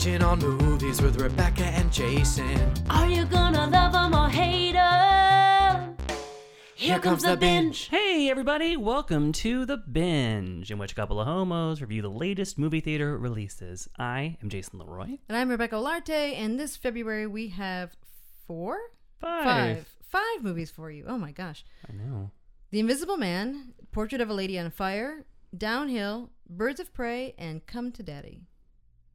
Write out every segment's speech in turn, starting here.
Binging on movies with Rebecca and Jason. Are you gonna love 'em or hate 'em? Here comes the binge. Hey, everybody, welcome to The Binge, in which a couple of homos review the latest movie theater releases. I am Jason Leroy. And I'm Rebecca Olarte, and this February we have four? Five. Five. Five movies for you. Oh my gosh. I know. The Invisible Man, Portrait of a Lady on Fire, Downhill, Birds of Prey, and Come to Daddy.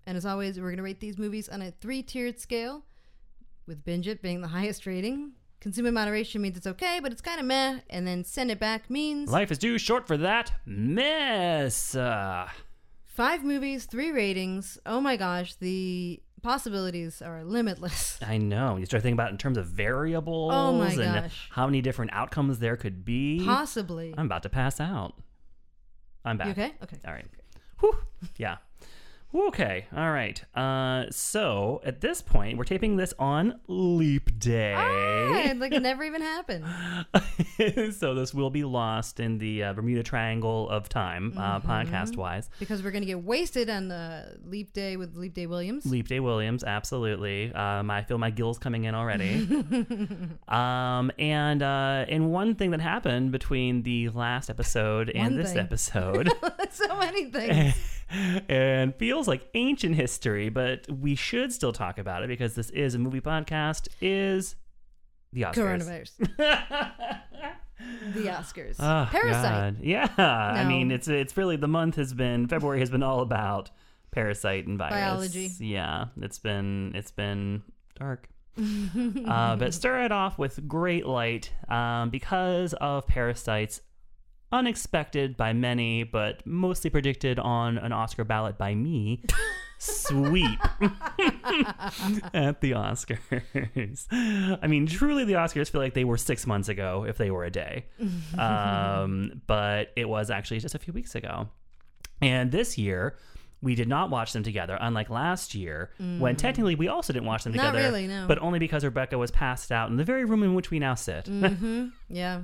And as always, we're going to rate these movies on a three tiered scale, with Binge It being the highest rating. Consume in moderation means it's okay, but it's kind of meh. And then send it back means Life is too short for that mess. Uh, five movies, three ratings. Oh my gosh, the possibilities are limitless. I know. You start thinking about it in terms of variables Oh my and gosh. how many different outcomes there could be. Possibly. I'm about to pass out. I'm back. You okay? Okay. All right. Whew. Yeah. Okay. All right. Uh, so at this point, we're taping this on Leap Day. Ah, like it never even happened. so this will be lost in the uh, Bermuda Triangle of time, uh, Mm-hmm. podcast wise. Because we're gonna get wasted on the Leap Day with Leap Day Williams. Leap Day Williams, absolutely. Um, I feel my gills coming in already. um, and uh, and one thing that happened between the last episode and One this thing. episode. so many things. And feels like ancient history, but we should still talk about it because this is a movie podcast. Is the Oscars? Coronavirus. the Oscars. Oh, Parasite. God. Yeah, I mean it's it's really the month has been February has been all about parasite and virus. Biology. Yeah, it's been it's been dark. uh, but stir it off with great light um, because of Parasite's unexpected by many, but mostly predicted on an Oscar ballot by me. Sweep at the Oscars. I mean, truly, the Oscars feel like they were six months ago if they were a day. Um, but it was actually just a few weeks ago. And this year, we did not watch them together, unlike last year, when technically we also didn't watch them Mm. Not together. really, no. But only because Rebecca was passed out in the very room in which we now sit. Mm-hmm. Yeah.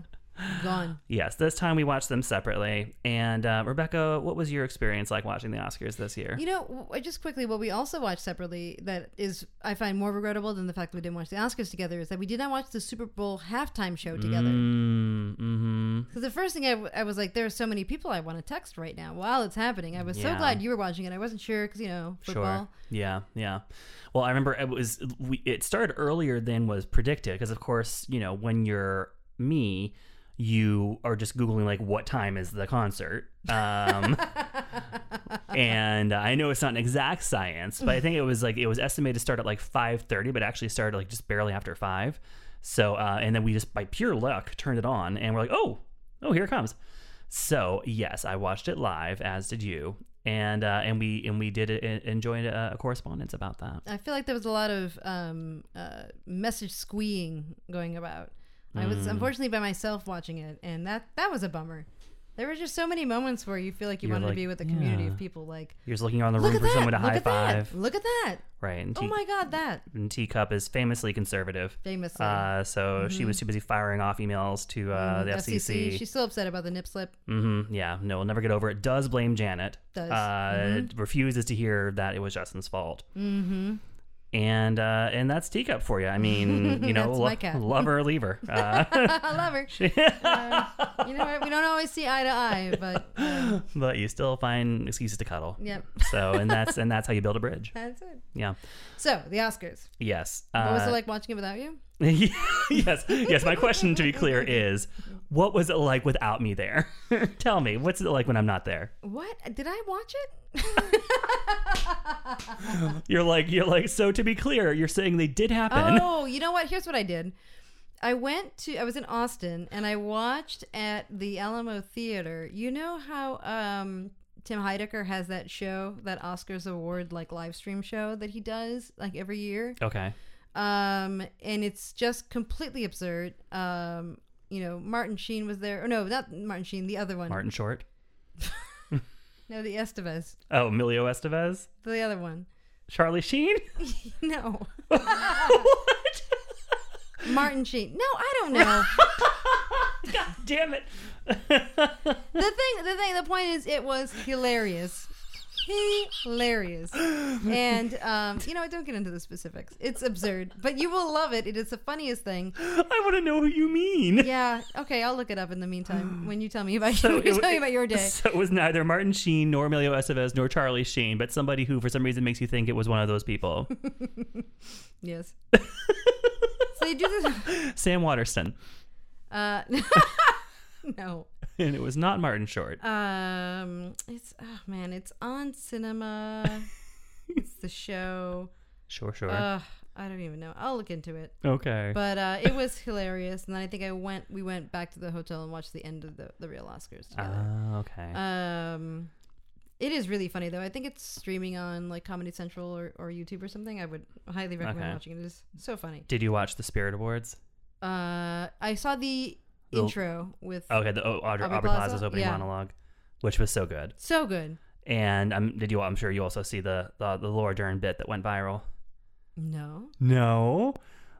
Gone. yes, this time we watched them separately. And uh, Rebecca, what was your experience like watching the Oscars this year? You know, just quickly, what we also watched separately that is, I find more regrettable than the fact that we didn't watch the Oscars together is that we did not watch the Super Bowl halftime show together. Mm, hmm Because the first thing I, w- I was like, there are so many people I want to text right now while it's happening. I was so glad you were watching it. I wasn't sure because, you know, football. Sure. Yeah, yeah. Well, I remember it was we, it started earlier than was predicted because, of course, you know, when you're me, you are just googling like what time is the concert. Um, and I know it's not an exact science, but I think it was like it was estimated to start at like five thirty, but actually started like just barely after five. So, uh, and then we just by pure luck turned it on, and we're like, oh, oh, here it comes. So yes, I watched it live, as did you, and uh, and we and we did uh, enjoy a, a correspondence about that. I feel like there was a lot of um, uh, message squeeing going about. I Mm. was unfortunately by myself watching it, and that that was a bummer. There were just so many moments where you feel like you You're wanted like, to be with a community yeah. of people. Like, You're just looking around the room for that! someone to look high at five, that! Look at that! right? And, Oh Tea- my God, that and Teacup is famously conservative. famously. Uh, so she was too busy firing off emails to uh, the FCC. FCC. She's still upset about the nip slip. hmm Yeah, no, we'll never get over it. Does blame Janet. Does. Uh, Refuses to hear that it was Justin's fault. Mm-hmm. And uh, and that's Teacup for you. I mean, you know, lo- love her or leave her. Uh, I love her. Uh, you know what? We don't always see eye to eye, but uh, but you still find excuses to cuddle. yep, So and that's and that's how you build a bridge. that's it. Yeah. So the Oscars. Yes. What was Uh, it like watching it without you? yes. Yes. My question, to be clear, is what was it like without me there? Tell me, what's it like when I'm not there? What did I watch it? You're like, you're like. So to be clear, you're saying they did happen. Oh, you know what? Here's what I did. I went to I was in Austin and I watched at the Alamo Theater. You know how um Tim Heidecker has that show, that Oscars award like live stream show that he does like every year. Okay. Um and it's just completely absurd. Um you know, Martin Sheen was there. Or no, not Martin Sheen, the other one. Martin Short. No, the Estevez. Oh, Emilio Estevez. The other one. Charlie Sheen. No. what? Martin Sheen. No, I don't know. God damn it. the thing, the thing, the point is, it was hilarious. Hilarious. And um, you know, I don't get into the specifics. It's absurd, but you will love it. It is the funniest thing. I want to know who you mean. Yeah. Okay, I'll look it up in the meantime when you tell me about So you it- tell me about your day. So it was neither Martin Sheen nor Emilio Estevez nor Charlie Sheen, but somebody who, for some reason, makes you think it was one of those people. Yes. so you do this. Sam Waterston, Uh, no. and it was not Martin Short. Um, it's oh man, it's on cinema. it's the show. Sure, sure. Uh, I don't even know. I'll look into it. okay. But uh, it was hilarious, and then I think I went. We went back to the hotel and watched the end of the the real Oscars together. Ah, okay. Um, it is really funny though. I think it's streaming on like Comedy Central or, or YouTube or something. I would highly recommend Okay. watching it. It is so funny. Did you watch the Spirit Awards? Uh, I saw the intro with Okay, the oh, Audrey, Aubrey Aubrey Plaza? Plaza's opening Yeah. monologue, which was so good. so good. And um, did you? I'm sure you also see the the, the Laura Dern bit that went viral. No. No.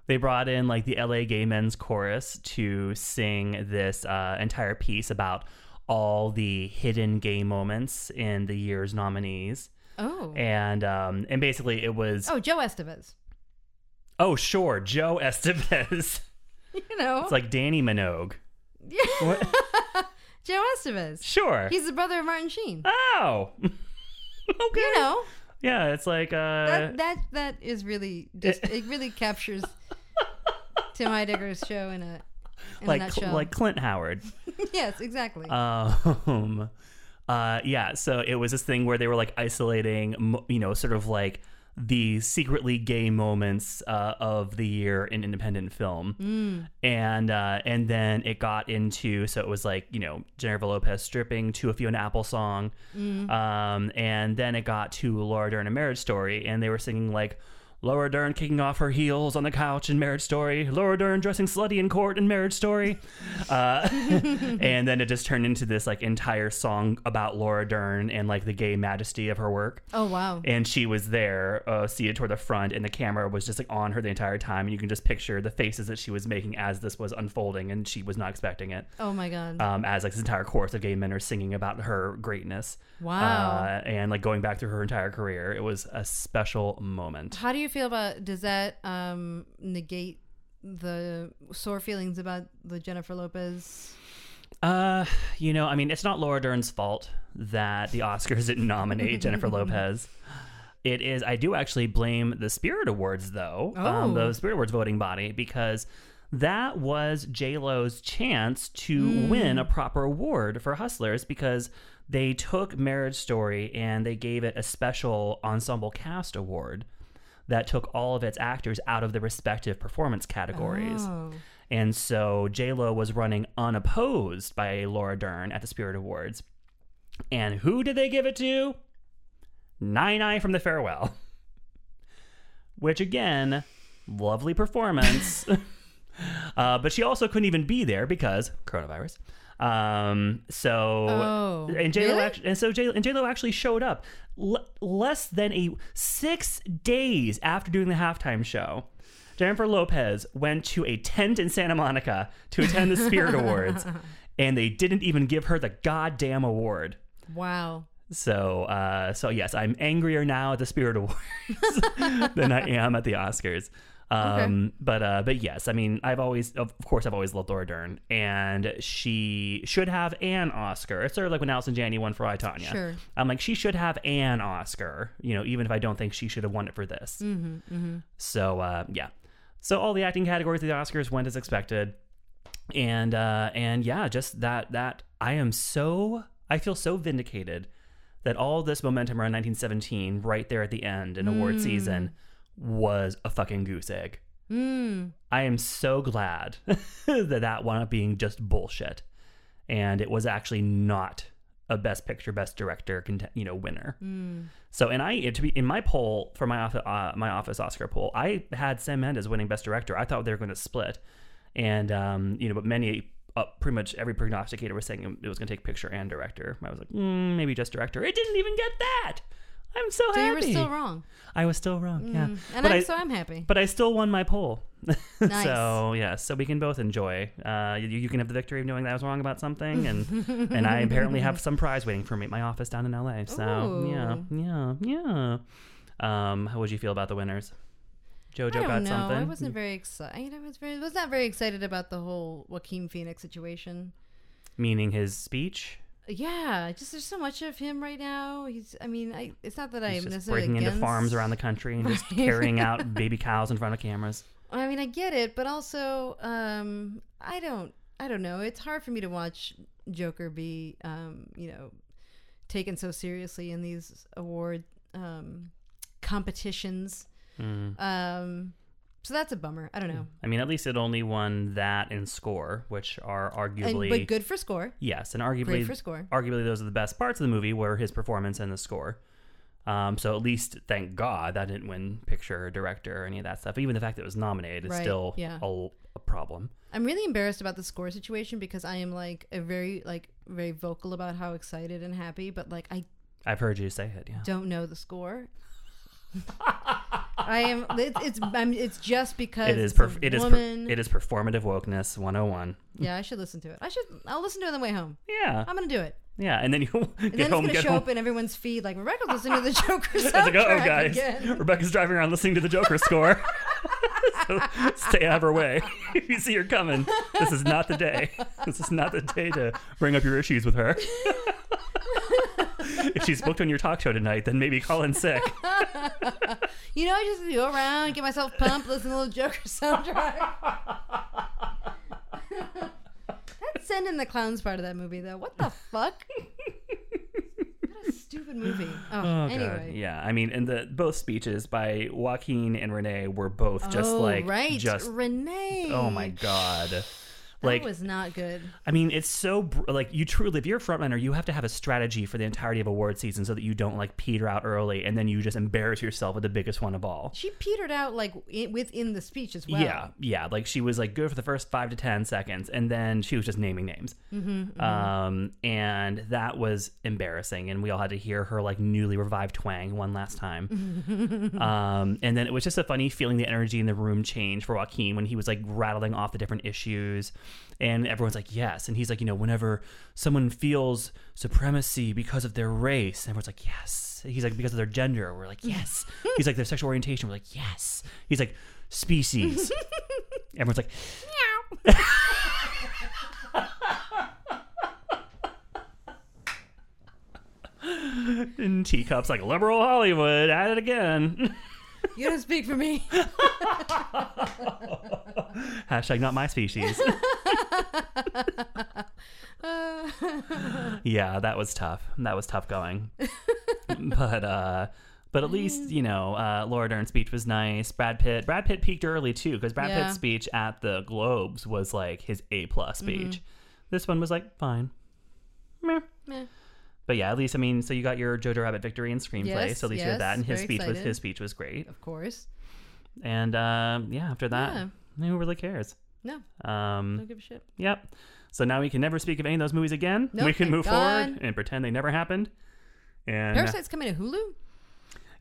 They brought in like the LA Gay Men's Chorus to sing this uh, entire piece about all the hidden gay moments in the year's nominees. Oh. And um, and basically it was oh, Oh, Joe Estevez. Oh sure Joe Estevez. You know. it's like Dannii Minogue. What? Joe Estevez. Sure. He's the brother of Martin Sheen. oh. okay. You know. Yeah, it's like uh That that that is really just it really captures Tim Heidecker's show in a in a like nutshell. like Clint Howard. yes, exactly. Um, uh, yeah, so it was this thing where they were like isolating, you know, sort of like the secretly gay moments uh, of the year in independent film, and uh, and then it got into so it was like you know Jennifer Lopez stripping to a Fiona Apple song, um, and then it got to Laura Dern a Marriage Story, and they were singing like. Laura Dern kicking off her heels on the couch in Marriage Story. Laura Dern dressing slutty in court in Marriage Story. Uh, and then it just turned into this like entire song about Laura Dern and like the gay majesty of her work. oh wow. And she was there, uh, seated toward the front, and the camera was just like on her the entire time. And you can just picture the faces that she was making as this was unfolding, and she was not expecting it. Oh my god. Um, as like this entire chorus of gay men are singing about her greatness. Wow. Uh, and like going back through her entire career, it was a special moment. How do you feel about does that um negate the sore feelings about the Jennifer Lopez? Uh, you know, I mean, it's not Laura Dern's fault that the Oscars didn't nominate Jennifer Lopez. It is. I do actually blame the Spirit Awards, though, um, Oh. the Spirit Awards voting body, because that was J Lo's chance to win a proper award for Hustlers because they took Marriage Story and they gave it a special ensemble cast award that took all of its actors out of the respective performance categories. Oh. And so J Lo was running unopposed by Laura Dern at the Spirit Awards. And who did they give it to? Nine Eye from the Farewell. Which again, lovely performance. uh, but she also couldn't even be there because coronavirus. Um, so Oh, and J Lo really? actually, and so J and J Lo actually showed up l- less than a six days after doing the halftime show. Jennifer Lopez went to a tent in Santa Monica to attend the Spirit Awards, and they didn't even give her the goddamn award. Wow. So, uh, so yes, I'm angrier now at the Spirit Awards than I am at the Oscars. Um, but, uh, but yes, I mean, I've always, of course, I've always loved Laura Dern, and she should have an Oscar. It's sort of like when Allison Janney won for I Tonya. Sure. I'm like, she should have an Oscar, you know, even if I don't think she should have won it for this. Mm-hmm, So, uh, yeah. So all the acting categories of the Oscars went as expected, and uh, and yeah, just that that I am so I feel so vindicated that all this momentum around 1917, right there at the end in award season, was a fucking goose egg. Mm. I am so glad that that wound up being just bullshit, and it was actually not a best picture, best director, you know, winner. So, and I to be in my poll for my office, uh, my office Oscar poll, I had Sam Mendes winning best director. I thought they were going to split, and um, you know, but many. Uh, pretty much every prognosticator was saying it was going to take picture and director. I was like, mm, maybe just director. It didn't even get that. I'm so, So happy. you were still wrong. I was still wrong. Yeah, Mm. And but I'm, I, so I'm happy. but I still won my poll. Nice. so yeah, so we can both enjoy. Uh, you, you can have the victory of knowing that I was wrong about something, and and I apparently have some prize waiting for me at my office down in LA. So yeah, yeah, yeah. Um, how would you feel about the winners? Jojo I got know. something. I wasn't very excited. I was very was not very excited about the whole Joaquin Phoenix situation. Meaning his speech. Yeah, just there's so much of him right now. He's. I mean, I. It's not that I'm just necessarily breaking into farms around the country and just carrying out baby cows in front of cameras. I mean, I get it, but also, um, I don't. I don't know. It's hard for me to watch Joker be, um, you know, taken so seriously in these award um, competitions. Mm. Um, so that's a bummer. I don't know. I mean, at least it only won that and score, which are And, arguably but good for score. yes, and arguably Great for score. arguably those are the best parts of the movie were his performance and the score. Um, so at least thank God that didn't win picture or director or any of that stuff. Even the fact that it was nominated is Right, still yeah. a, a problem. I'm really embarrassed about the score situation because I am like a very like very vocal about how excited and happy, but like I I've heard you say it. Yeah. don't know the score. I am. It, it's. I'm, it's just because It is it's perf- it is per- it is performative wokeness 101. yeah, I should listen to it. I should. I'll listen to it on the way home. Yeah. I'm gonna do it, Yeah, and then you and get then it's home gonna get show home. up in everyone's feed. Like Rebecca's listening to the Joker soundtrack like, oh, guys, again. Rebecca's driving around listening to the Joker score. so stay out of her way. if you see her coming, this is not the day. This is not the day to bring up your issues with her. if she's booked on your talk show tonight, then maybe call in sick. You know, I just go around, get myself pumped, listen to the little Joker soundtrack. That's Send in the clowns part of that movie, though. What the fuck? what a stupid movie. Oh, Oh anyway. god, yeah. I mean, and the both speeches by Joaquin and Renee were both just oh, like right, just Renee. oh my god. That Like was not good. I mean, it's so like you truly, if you're a frontrunner, you have to have a strategy for the entirety of award season so that you don't like peter out early and then you just embarrass yourself with the biggest one of all. She petered out like within the speech as well. Yeah, yeah. Like she was like good for the first five to ten seconds, and then she was just naming names. Mm-hmm, Um, and that was embarrassing, and we all had to hear her like newly revived twang one last time. um, and then it was just a funny feeling the energy in the room change for Joaquin when he was like rattling off the different issues, and everyone's like yes, and he's like you know whenever someone feels supremacy because of their race, everyone's like yes. He's like because of their gender, we're like yes. He's like their sexual orientation, we're like yes. He's like species. Everyone's like, in teacups, like liberal Hollywood at it again. You don't speak for me. Hashtag not my species. yeah, that was tough. That was tough going. but uh but at least you know uh, Laura Dern's speech was nice. Brad Pitt, Brad Pitt peaked early too because Brad Yeah. Pitt's speech at the Globes was like his A plus speech. This one was like fine. Meh. Meh. But yeah, at least I mean, so you got your Jojo Rabbit victory in screenplay. Yes, so at least you had that, and his speech was his speech was great. Of course. And um, yeah, after that, Yeah. who really cares? No, Um, don't give a shit. Yep. So now we can never speak of any of those movies again. Nope, we can move God. forward and pretend they never happened. And Parasite's coming to Hulu.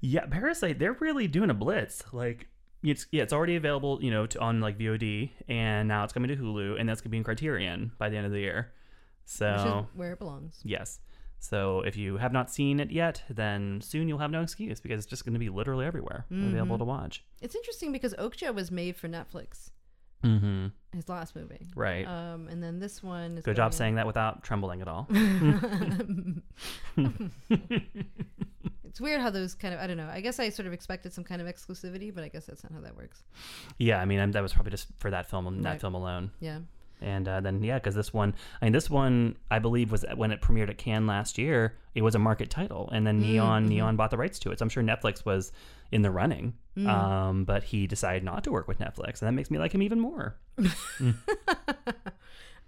yeah, Parasite, they're really doing a blitz. Like it's yeah, it's already available, you know, to, on like VOD, and now it's coming to Hulu, and that's gonna be in Criterion by the end of the year. So where it belongs. yes. So if you have not seen it yet, then soon you'll have no excuse because it's just going to be literally everywhere Mm-hmm. available to watch. It's interesting because Okja was made for Netflix, Mm-hmm. his last movie. Right. Um, and then this one is Good job going saying that without trembling at all. It's weird how those kind of I don't know. I guess I sort of expected some kind of exclusivity, but I guess that's not how that works. yeah, I mean I'm- that was probably just for that film, that Right. film alone. Yeah. And uh, then yeah, because this one, I mean, this one I believe was when it premiered at Cannes last year. It was a market title, and then Neon Neon bought the rights to it. So I'm sure Netflix was in the running, um, but he decided not to work with Netflix, and that makes me like him even more.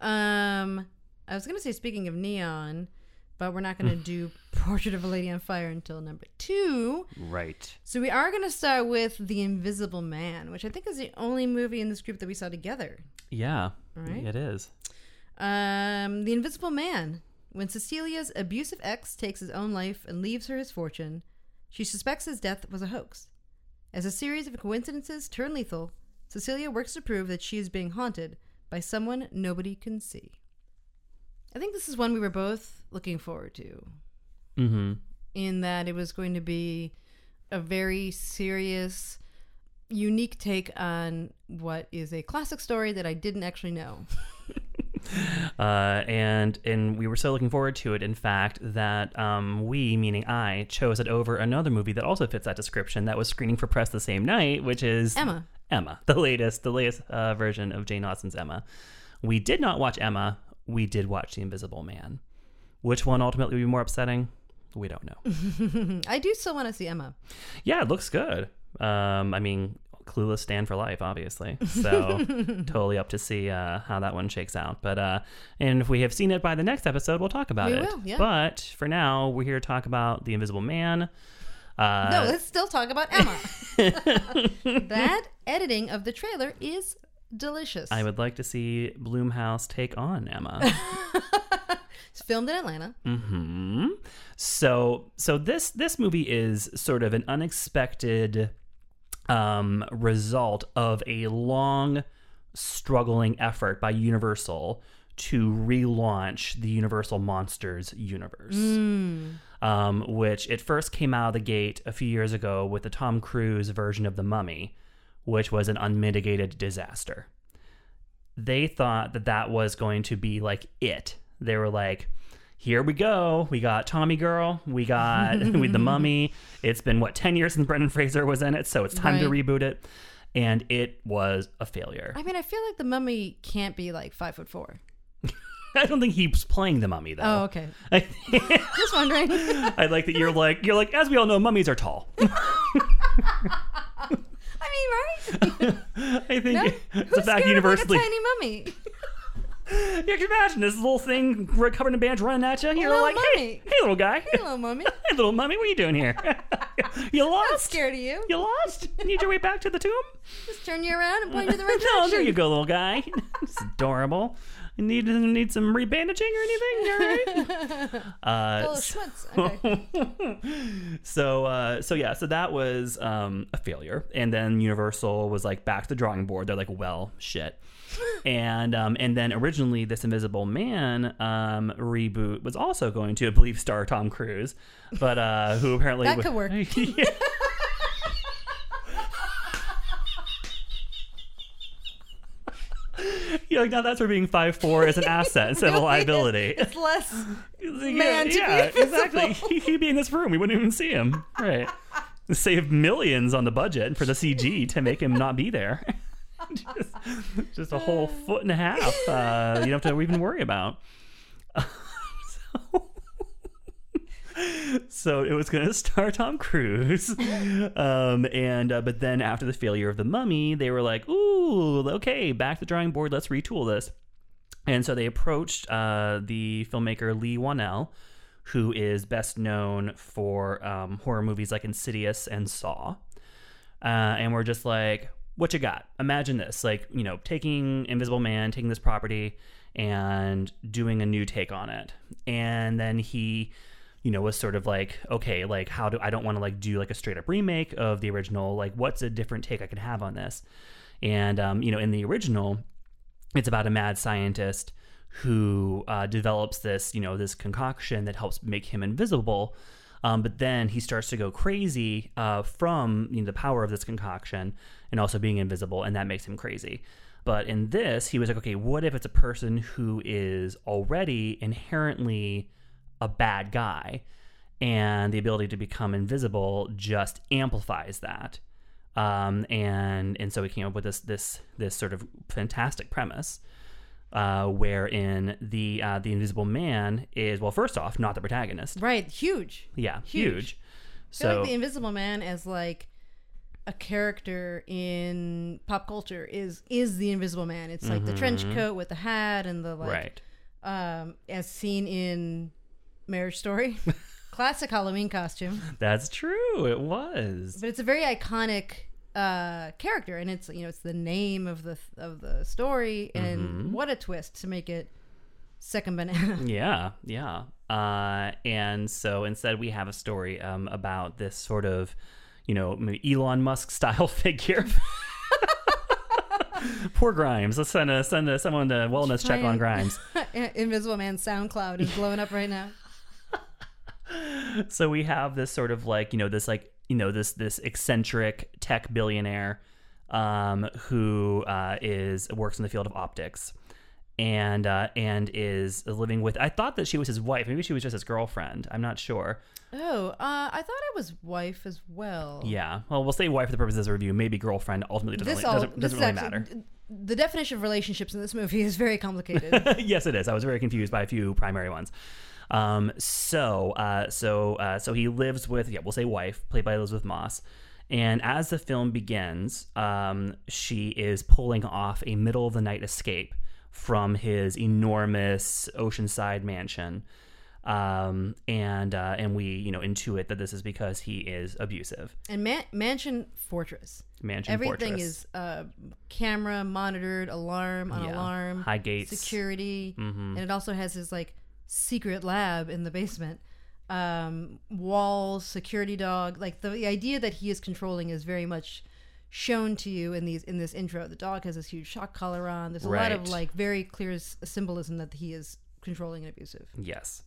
Um, I was gonna say speaking of neon, but we're not gonna do Portrait of a Lady on Fire until number two. Right. So we are gonna start with The Invisible Man, which I think is the only movie in this group that we saw together. Yeah. Right. It is. Um, The Invisible Man. When Cecilia's abusive ex takes his own life and leaves her his fortune, She suspects his death was a hoax. As a series of coincidences turn lethal, Cecilia works to prove that she is being haunted by someone nobody can see. I think this is one we were both looking forward to, Mm-hmm. in that it was going to be a very serious, unique take on what is a classic story that I didn't actually know. uh, and and we were so looking forward to it. In fact, that um, we, meaning I, chose it over another movie that also fits that description that was screening for press the same night, which is Emma. Emma, the latest, the latest uh, version of Jane Austen's Emma. We did not watch Emma. We did watch The Invisible Man. Which one ultimately would be more upsetting? We don't know. I do still want to see Emma. yeah, it looks good. Um, I mean, clueless stand for life, obviously. So totally up to see uh, how that one shakes out. But uh, and if we have seen it by the next episode, we'll talk about We it. will, yeah. But for now, we're here to talk about the Invisible Man. Uh, No, let's still talk about Emma. that editing of the trailer is delicious. I would like to see Blumhouse take on Emma. It's filmed in Atlanta. hmm So so this this movie is sort of an unexpected um, result of a long struggling effort by Universal to relaunch the Universal Monsters universe. Um, which it first came out of the gate a few years ago with the Tom Cruise version of The Mummy, which was an unmitigated disaster they thought that that was going to be like it. They were like, here we go. We got Tommy Girl. We got with the Mummy. It's been what ten years since Brendan Fraser was in it, so it's time to reboot it. And it was a failure. I mean, I feel like the mummy can't be like five foot four. I don't think he's playing the Mummy though. Oh, okay. I, Just wondering. I like that you're like you're like as we all know, mummies are tall. I mean, right? I think No? it's Who's a fact universally. like a tiny mummy? You can imagine this little thing covered in bands running at you. You're Little like, hey, mummy. hey, little guy, Hello, mummy. hey, little mummy, what are you doing here? you lost. I'm scared of you. You lost? Need your way back to the tomb? Just turn you around and point you the right no, direction. there you go, little guy. it's adorable. Need need some rebandaging or anything? All right. Uh, schmutz. Okay. so uh, so yeah, so that was um, a failure, and then Universal was like back to the drawing board. They're like, well, shit. and um, and then originally this Invisible Man um, reboot was also going to, I believe, star Tom Cruise, but uh, who apparently That could work. Yeah. You're like, now that's where being five four is an asset instead of a liability. It's less. yeah, to be yeah, exactly. He, he'd be in this room. We wouldn't even see him. Right. Save millions on the budget for the CG to make him not be there. just, just a whole foot and a half. Uh, you don't have to even worry about. so, so it was going to star Tom Cruise, um, and uh, but then after the failure of the Mummy, they were like, "Ooh, okay, back to the drawing board. Let's retool this." And so they approached uh, the filmmaker Leigh Whannell, who is best known for um, horror movies like Insidious and Saw. Uh, and we're just like, what you got? Imagine this, like you know, taking Invisible Man, taking this property, and doing a new take on it. And then he, you know, was sort of like, okay, like how do I don't want to like do like a straight up remake of the original. Like, what's a different take I could have on this? And um, you know, in the original, it's about a mad scientist who uh, develops this, you know, this concoction that helps make him invisible. Um, but then he starts to go crazy uh, from you know, the power of this concoction and also being invisible, and that makes him crazy. But in this, he was like, okay, what if it's a person who is already inherently a bad guy, and the ability to become invisible just amplifies that? Um, and and so he came up with this this this sort of fantastic premise, uh, wherein the uh, the Invisible Man is well, first off, not the protagonist. Right. Huge. Yeah, Huge. huge. I feel So like the Invisible Man as like a character in pop culture is is the Invisible Man. It's like the trench coat with the hat and the like Mm-hmm. right, um as seen in Marriage Story. Classic Halloween costume. that's true. It was. But it's a very iconic uh character and it's you know it's the name of the of the story and Mm-hmm. what a twist to make it second banana. Yeah, yeah. Uh, and so instead, we have a story um, about this sort of, you know, Elon Musk style figure. Poor Grimes. Let's send a send a, someone to wellness check on Grimes. Invisible Man SoundCloud is blowing up right now. So we have this sort of like you know this like you know this this eccentric tech billionaire um, who uh, is works in the field of optics and uh, and is living with I thought that she was his wife maybe she was just his girlfriend I'm not sure Oh, uh, I thought it was wife as well. yeah well we'll say wife for the purposes of the review maybe girlfriend ultimately doesn't really, all doesn't, doesn't really actually- matter The definition of relationships in this movie is very complicated. yes, it is. I was very confused by a few primary ones. Um, so, uh, so, uh, so he lives with, yeah, we'll say wife, played by Elisabeth Moss. And as the film begins, um, she is pulling off a middle of the night escape from his enormous oceanside mansion. Um, and uh, and we, you know, intuit that this is because he is abusive. and man- Mansion Fortress. Mansion Everything fortress. is uh, camera monitored, alarm on Yeah. alarm, High gates. security, Mhm. and it also has his like secret lab in the basement. Um, walls, security dog. Like the, the idea that he is controlling is very much shown to you in these in this intro. The dog has this huge shock collar on. There's a lot of like very clear s- symbolism that he is controlling and abusive. Yes.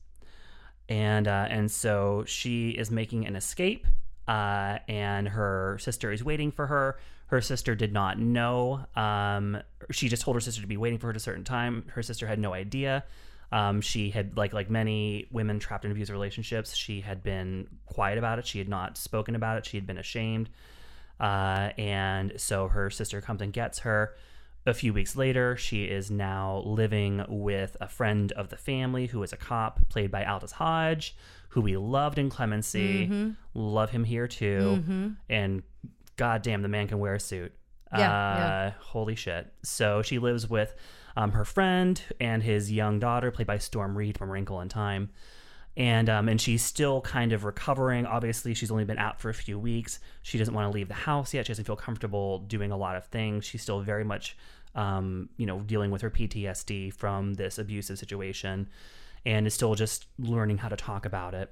And uh, and so she is making an escape, uh, and her sister is waiting for her. Her sister did not know. Um, she just told her sister to be waiting for her at a certain time. Her sister had no idea. Um, she had like like many women trapped in abusive relationships. She had been quiet about it. She had not spoken about it. She had been ashamed. Uh, and so her sister comes and gets her. A few weeks later, she is now living with a friend of the family who is a cop, played by Aldis Hodge, who we loved in Clemency. Mm-hmm. Love him here too. And goddamn, the man can wear a suit. Yeah, uh, yeah. Holy shit. So she lives with um, her friend and his young daughter, played by Storm Reid from Wrinkle in Time and um, and she's still kind of recovering. Obviously, she's only been out for a few weeks. She doesn't want to leave the house yet. She doesn't feel comfortable doing a lot of things. She's still very much, um, you know, dealing with her PTSD from this abusive situation, and is still just learning how to talk about it.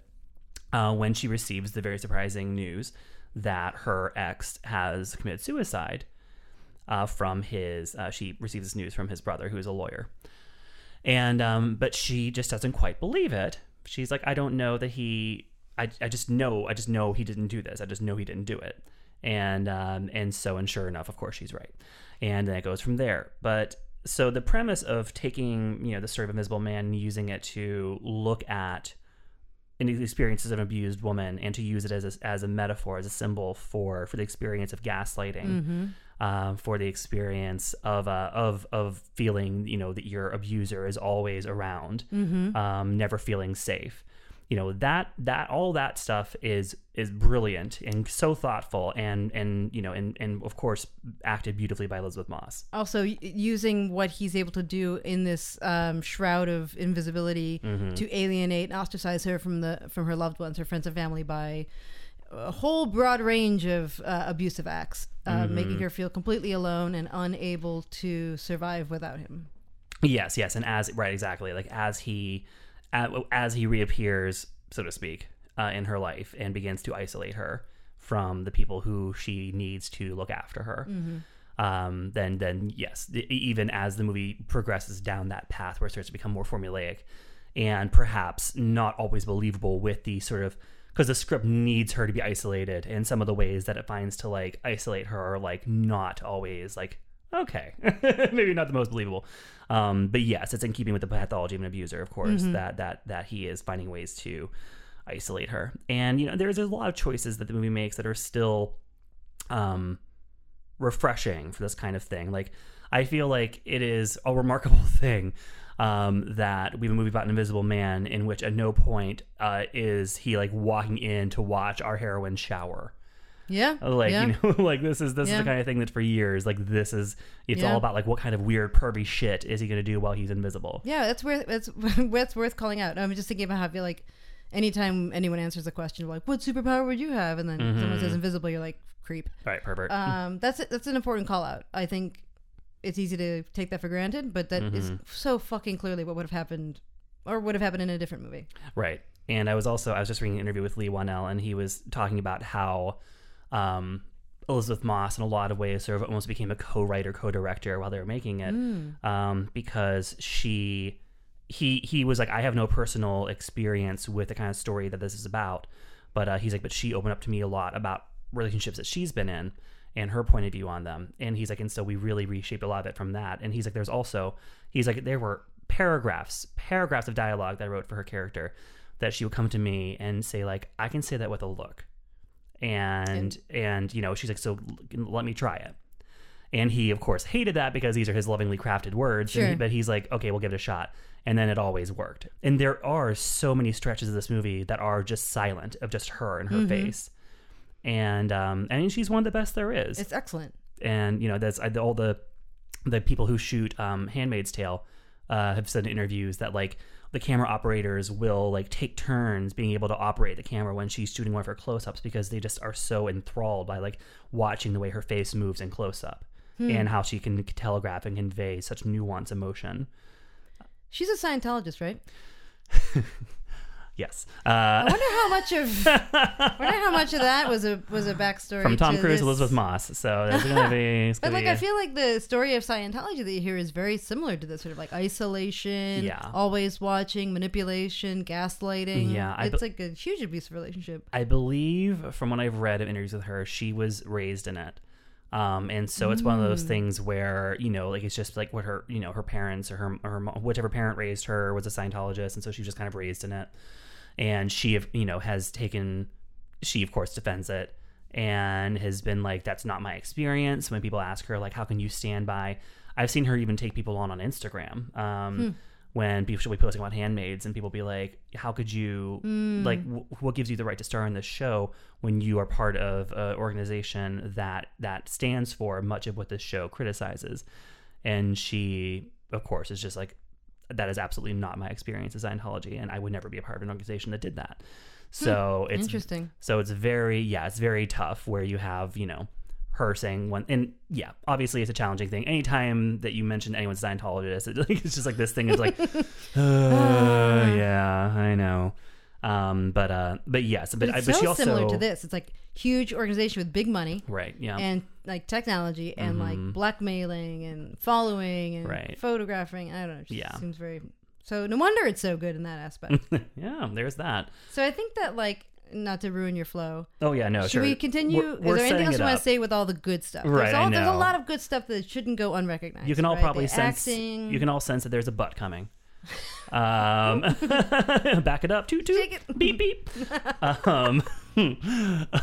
Uh, when she receives the very surprising news that her ex has committed suicide uh, from his, uh, she receives this news from his brother, who is a lawyer. And um but she just doesn't quite believe it. She's like i don't know that he i, I just know i just know he didn't do this. I just know he didn't do it. And um and so and sure enough of course she's right. And then it goes from there. But so the premise of taking you know the story of invisible man and using it to look at experiences of an abused woman and to use it as a, as a metaphor as a symbol for for the experience of gaslighting um, for the experience of uh, of of feeling you know that your abuser is always around, um, never feeling safe. You know that that all that stuff is is brilliant and so thoughtful and and you know and and of course acted beautifully by Elisabeth Moss. also using what he's able to do in this um, shroud of invisibility Mm-hmm. to alienate and ostracize her from the from her loved ones, her friends and family by a whole broad range of uh, abusive acts, uh, Mm-hmm. making her feel completely alone and unable to survive without him. Yes, yes, and as right exactly like as he as he reappears, so to speak, uh, in her life and begins to isolate her from the people who she needs to look after her. Um, then, then yes, the, even as the movie progresses down that path where it starts to become more formulaic and perhaps not always believable with the sort of because the script needs her to be isolated and some of the ways that it finds to like isolate her are like not always like okay. Maybe not the most believable. Um, but yes it's in keeping with the pathology of an abuser of course that that that he is finding ways to isolate her. And you know there's, there's a lot of choices that the movie makes that are still um refreshing for this kind of thing. Like i feel like it is a remarkable thing um, that we have a movie about an invisible man in which at no point uh, is he like walking in to watch our heroine shower Yeah, like yeah. you know like this is this is the kind of thing that for years like this is it's Yeah. all about like what kind of weird pervy shit is he going to do while he's invisible Yeah, that's worth that's that's worth calling out. I'm just thinking about how I feel like anytime anyone answers a question like, "What superpower would you have?" and then someone Mm-hmm. says invisible, you're like, "Creep." right pervert Um, that's that's an important call out. I think it's easy to take that for granted, but that is Mm-hmm. so fucking clearly what would have happened or would have happened in a different movie. Right. And I was also I was just reading an interview with Leigh Whannell, and he was talking about how um, Elisabeth Moss, in a lot of ways, sort of almost became a co-writer, co-director while they were making it, um, because she he he was like, I have no personal experience with the kind of story that this is about, but uh, he's like, but she opened up to me a lot about relationships that she's been in and her point of view on them, and he's like, and so we really reshaped a lot of it from that, and he's like, there's also he's like, there were paragraphs, paragraphs of dialogue that I wrote for her character that she would come to me and say like, I can say that with a look. And and you know she's like so let me try it. And he of course hated that because these are his lovingly crafted words. He- Sure. but he's like okay we'll give it a shot. And then it always worked. And there are so many stretches of this movie that are just silent of just her and her Mm-hmm. face and um and she's one of the best there is It's excellent. and you know that's I- all the the people who shoot um, Handmaid's Tale uh, have said in interviews that like the camera operators will like take turns being able to operate the camera when she's shooting one of her close-ups because they just are so enthralled by like watching the way her face moves in close-up and how she can telegraph and convey such nuanced emotion. She's a Scientologist, right? Yes, I uh, wonder how much of wonder how much of that was a was a backstory from Tom to Cruise, this. Elisabeth Moss. So there's gonna be. But like be- I feel like the story of Scientology that you hear is very similar to this sort of like isolation, Yeah. always watching, manipulation, gaslighting. Yeah, I it's be- like a huge abusive relationship. I believe from what I've read of interviews with her, she was raised in it. Um, and so it's one of those things where, you know, like it's just like what her, you know, her parents or her, her mo- whichever parent raised her was a Scientologist. And so she was just kind of raised in it. And she, you know, has taken, she of course defends it and has been like, that's not my experience. When people ask her, like, how can you stand by? I've seen her even take people on on Instagram. Um, when people should be posting about handmaids and people be like how could you like w- what gives you the right to star in this show when you are part of an organization that that stands for much of what this show criticizes and she of course is just like that is absolutely not my experience as Scientology and I would never be a part of an organization that did that. So it's Interesting. so it's very yeah it's very tough where you have you know her saying one and yeah obviously it's a challenging thing. Anytime that you mention anyone's Scientologist it, like, it's just like this thing is like uh, yeah I know um but uh but yes but, But I, but so she also similar to this. It's like huge organization with big money right yeah and like technology and like blackmailing and following and Mm-hmm. Right. photographing. I don't know. It just Yeah. seems very. So no wonder it's so good in that aspect. yeah there's that so I think that like not to ruin your flow. oh yeah no Should sure we continue? We're- Is we're there anything else you want to say with all the good stuff? Right, There's, all, there's a lot of good stuff that shouldn't go unrecognized. you can all right? probably The sense acting. you can all sense that there's a butt coming um back it up. Toot toot. Beep beep. Um,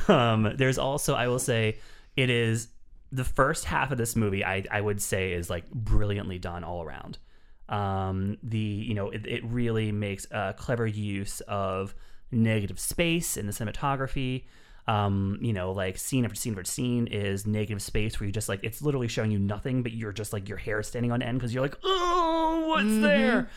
um there's also i will say it is the first half of this movie i i would say is like brilliantly done all around. Um the you know it, it really makes a clever use of negative space in the cinematography um you know like scene after scene after scene is negative space where you just like it's literally showing you nothing but you're just like your hair is standing on end because you're like oh what's there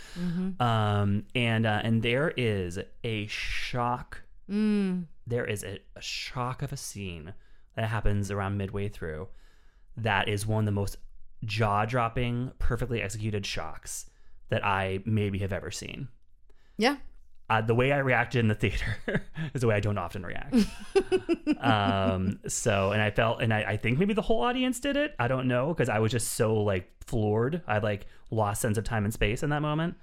um and uh and there is a shock Mm. there is a, a shock of a scene that happens around midway through that is one of the most jaw-dropping perfectly executed shocks that i maybe have ever seen Yeah. Uh, the way I reacted in the theater is the way I don't often react. um, so, and I felt, and I, I think maybe the whole audience did it. I don't know because I was just so like floored. I like lost sense of time and space in that moment.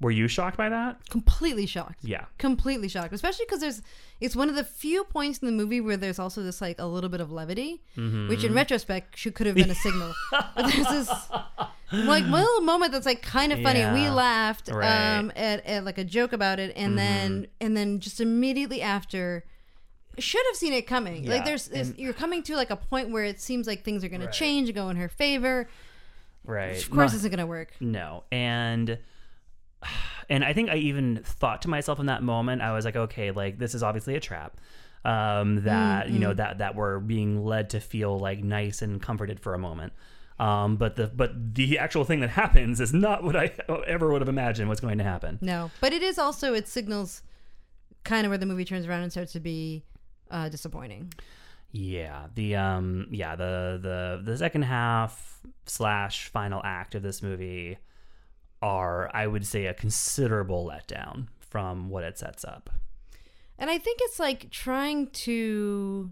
Were you shocked by that? Completely shocked. Yeah. Completely shocked, especially because there's it's one of the few points in the movie where there's also this like a little bit of levity, Mm-hmm. which in retrospect should could have been a signal. but there's this like little moment that's like kind of funny. We laughed Right. Mm-hmm. um, at, at like a joke about it, and then and then just immediately after. Should have seen it coming. Yeah, Like there's, there's you're coming to like a point where it seems like things are going Right. to change and go in her favor. Right. Of course, it's not going to work. No. And and I think I even thought to myself in that moment, I was like, okay, like this is obviously a trap. Um, that you know that that we're being led to feel like nice and comforted for a moment. Um, but the but the actual thing that happens is not what I ever would have imagined was going to happen. No, but it is also it signals kind of where the movie turns around and starts to be uh, disappointing. Yeah, the um, yeah, the the the second half slash final act of this movie are, I would say, a considerable letdown from what it sets up. And I think it's like trying to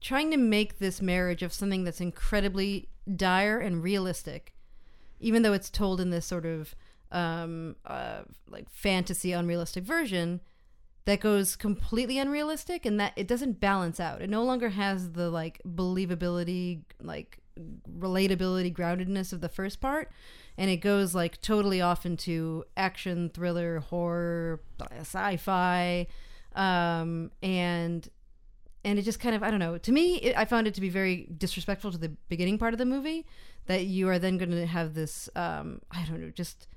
trying to make this marriage of something that's incredibly dire and realistic, even though it's told in this sort of um, uh, like fantasy unrealistic version that goes completely unrealistic and that it doesn't balance out. It no longer has the like believability, like relatability, groundedness of the first part. And it goes like totally off into action, thriller, horror, sci fi. Um, and and it just kind of I don't know. To me, it, I found it to be very disrespectful to the beginning part of the movie that you are then going to have this um, I don't know, just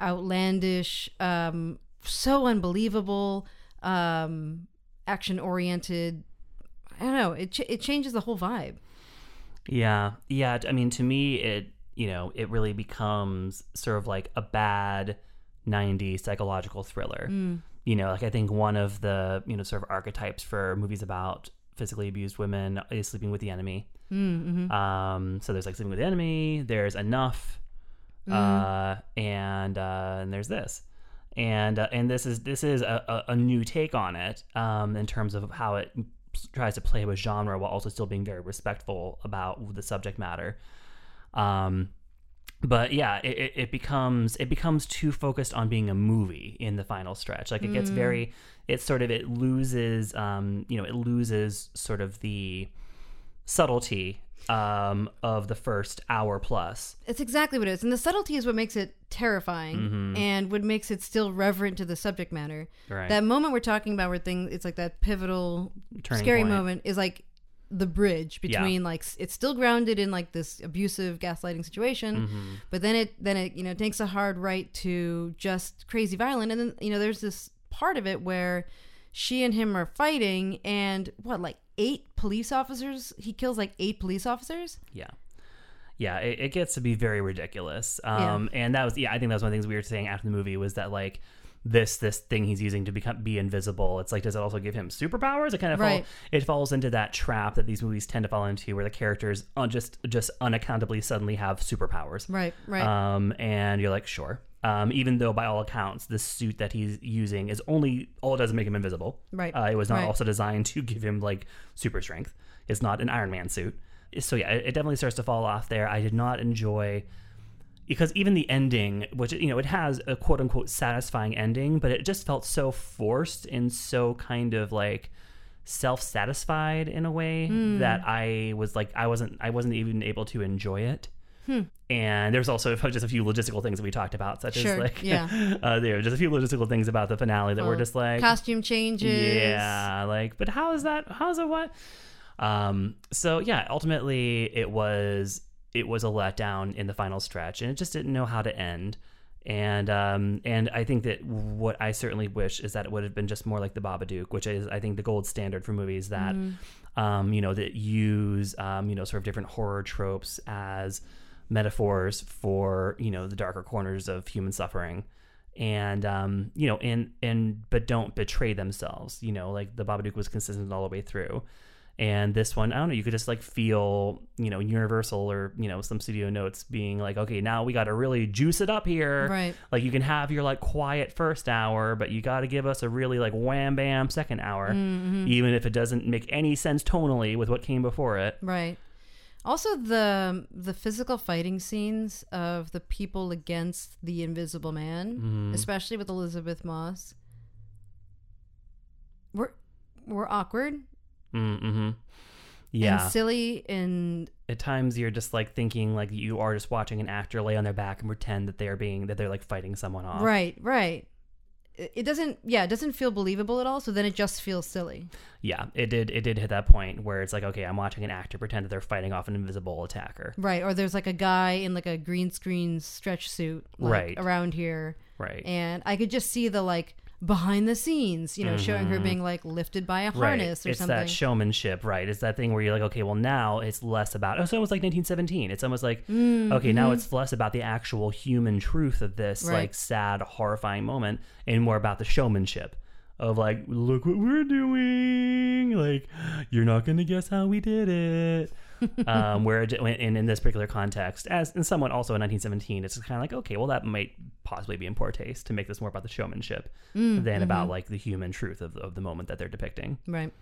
outlandish, um, so unbelievable, um, action oriented. I don't know. It ch- it changes the whole vibe. Yeah, yeah. I mean, to me, it you know, it really becomes sort of like a bad '90s psychological thriller. You know, like I think one of the you know sort of archetypes for movies about physically abused women is sleeping with the enemy. Mm-hmm. Um, so there's like sleeping with the enemy. There's enough, uh, and uh, and there's this, and uh, and this is this is a, a, a new take on it um, in terms of how it tries to play with genre while also still being very respectful about the subject matter. Um, but yeah, it, it- becomes it becomes too focused on being a movie in the final stretch. Like it gets very, it sort of it loses, um, you know, it loses sort of the subtlety um, of the first hour plus. It's exactly what it is. And the subtlety is what makes it terrifying and what makes it still reverent to the subject matter. Right. That moment we're talking about where things it's like that pivotal Turning scary point. moment is like the bridge Yeah. between like it's still grounded in like this abusive gaslighting situation Mm-hmm. but then it then it you know takes a hard right to just crazy violent and then you know there's this part of it where she and him are fighting and what like eight police officers he kills like eight police officers Yeah. Yeah, it, it gets to be very ridiculous. Yeah. Um, and that was yeah, I think that was one of the things we were saying after the movie was that like this this thing he's using to become be invisible. It's like does it also give him superpowers? It kind of Right. fall, it falls into that trap that these movies tend to fall into, where the characters un, just just unaccountably suddenly have superpowers. right right Um, and you're like, sure. Um, even though by all accounts, this suit that he's using is only all it does is make him invisible. Right. Uh, it was not Right. also designed to give him like super strength. It's not an Iron Man suit. So yeah, it, it definitely starts to fall off there. I did not enjoy because even the ending, which you know, it has a quote unquote satisfying ending, but it just felt so forced and so kind of like self-satisfied in a way Hmm. that I was like I wasn't I wasn't even able to enjoy it. Hmm. And there's also just a few logistical things that we talked about, such Sure, as like yeah. uh, there were just a few logistical things about the finale that were Well, just like costume changes yeah, like, but how is that? How's it what? Um, so yeah, ultimately it was it was a letdown in the final stretch, and it just didn't know how to end. And um, and I think that what I certainly wish is that it would have been just more like the Babadook, which is I think the gold standard for movies that um, you know that use um, you know sort of different horror tropes as metaphors for you know the darker corners of human suffering and um, you know, and and but don't betray themselves. You know, like the Babadook was consistent all the way through, and this one, I don't know, you could just like feel, you know, Universal or you know some studio notes being like, okay, now we got to really juice it up here. Right. Like you can have your like quiet first hour, but you got to give us a really like wham bam second hour, even if it doesn't make any sense tonally with what came before it. Right. Also, the the physical fighting scenes of the people against the Invisible Man, Mm-hmm. especially with Elisabeth Moss, were were awkward Mm-hmm. Yeah. and silly and at times you're just like thinking like you are just watching an actor lay on their back and pretend that they're being that they're like fighting someone off. right, right. It it doesn't, yeah, it doesn't feel believable at all. So then it just feels silly. Yeah, it did. It did hit that point where it's like, okay, I'm watching an actor pretend that they're fighting off an invisible attacker. Right. Or there's like a guy in like a green screen stretch suit like, Right. around here. Right. And I could just see the like behind the scenes, you know, showing her being like lifted by a Mm-hmm. Right. harness or it's something. It's that showmanship, right? It's that thing where you're like, okay, well now it's less about. Oh, it's almost like 1917. It's almost like, okay, now it's less about the actual human truth of this Mm-hmm. Right. like sad, horrifying moment, and more about the showmanship of like, look what we're doing. Like, you're not gonna guess how we did it. um, where in, in this particular context, as in somewhat also in 1917, it's kind of like okay, well that might possibly be in poor taste to make this more about the showmanship than about like the human truth of, of the moment that they're depicting. Right.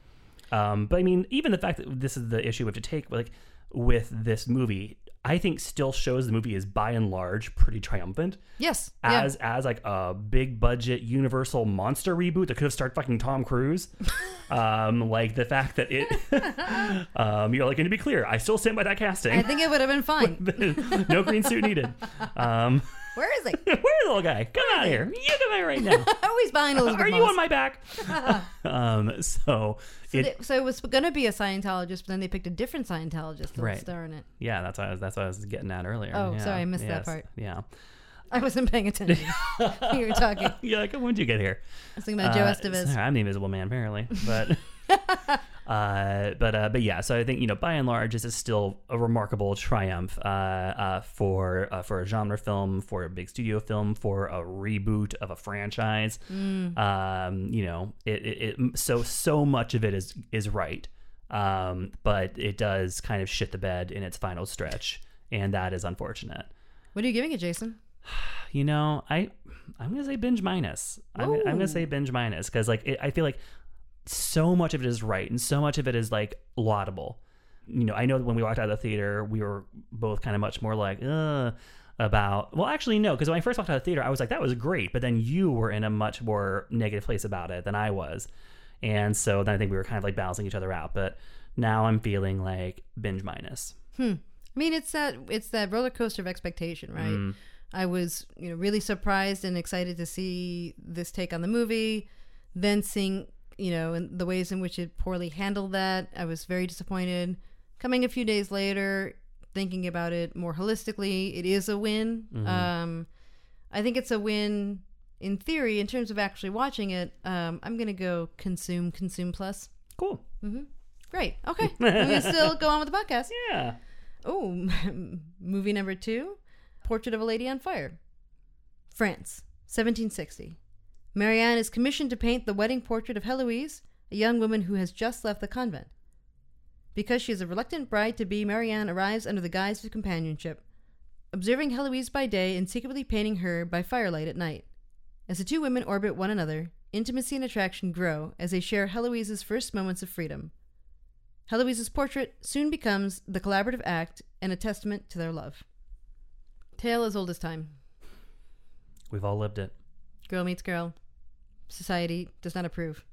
Um, but I mean, even the fact that this is the issue we have to take, like with this movie, I think still shows the movie is by and large pretty triumphant Yes. as as like a big budget Universal monster reboot that could have started fucking Tom Cruise. um, like the fact that it, um, you're like, and to be clear, I still stand by that casting. I think it would have been fine. no green suit needed. Um, Where is he? where's the little guy? Come out here! You come out right now. Oh, he's behind Elisabeth Are you Moss. on my back? um, so So, it, they- so it was going to be a Scientologist, but then they picked a different Scientologist to Right. star in it. yeah, that's what I was, that's what I was getting at earlier. Oh, Yeah, sorry, I missed that part. Yeah, I wasn't paying attention. you were talking. Yeah. Like, when did you get here? I was thinking about Joe Uh, Estevez. sorry, I'm the Invisible Man, apparently, but. Uh, but uh, but yeah, so I think you know by and large this is still a remarkable triumph uh, uh, for uh, for a genre film, for a big studio film, for a reboot of a franchise. Um, you know, it, it, it so so much of it is is right, um, but it does kind of shit the bed in its final stretch, and that is unfortunate. What are you giving it, Jason? You know, I I'm gonna say binge minus. I'm, I'm gonna say binge minus because like it, I feel like so much of it is right and so much of it is like laudable. You know, I know that when we walked out of the theater, we were both kind of much more like, uh, about. Well, actually, no, because when I first walked out of the theater, I was like, that was great, but then you were in a much more negative place about it than I was, and so then I think we were kind of like balancing each other out. But now I'm feeling like binge minus. I mean, it's that it's that roller coaster of expectation, right? Mm. I was, you know, really surprised and excited to see this take on the movie. Then seeing, you know, and the ways in which it poorly handled that, I was very disappointed. Coming a few days later, thinking about it more holistically, it is a win. Um, I think it's a win in theory. In terms of actually watching it, um, I'm gonna go consume, consume plus. Cool. Great. Okay, we can still go on with the podcast. Yeah. Oh, movie number two Portrait of a Lady on Fire. France, 1760. Marianne is commissioned to paint the wedding portrait of Heloise, a young woman who has just left the convent. Because she is a reluctant bride to be, Marianne arrives under the guise of companionship, observing Heloise by day and secretly painting her by firelight at night. As the two women orbit one another, intimacy and attraction grow as they share Heloise's first moments of freedom. Heloise's portrait soon becomes the collaborative act and a testament to their love. Tale as old as time. We've all lived it. Girl meets girl. Society does not approve.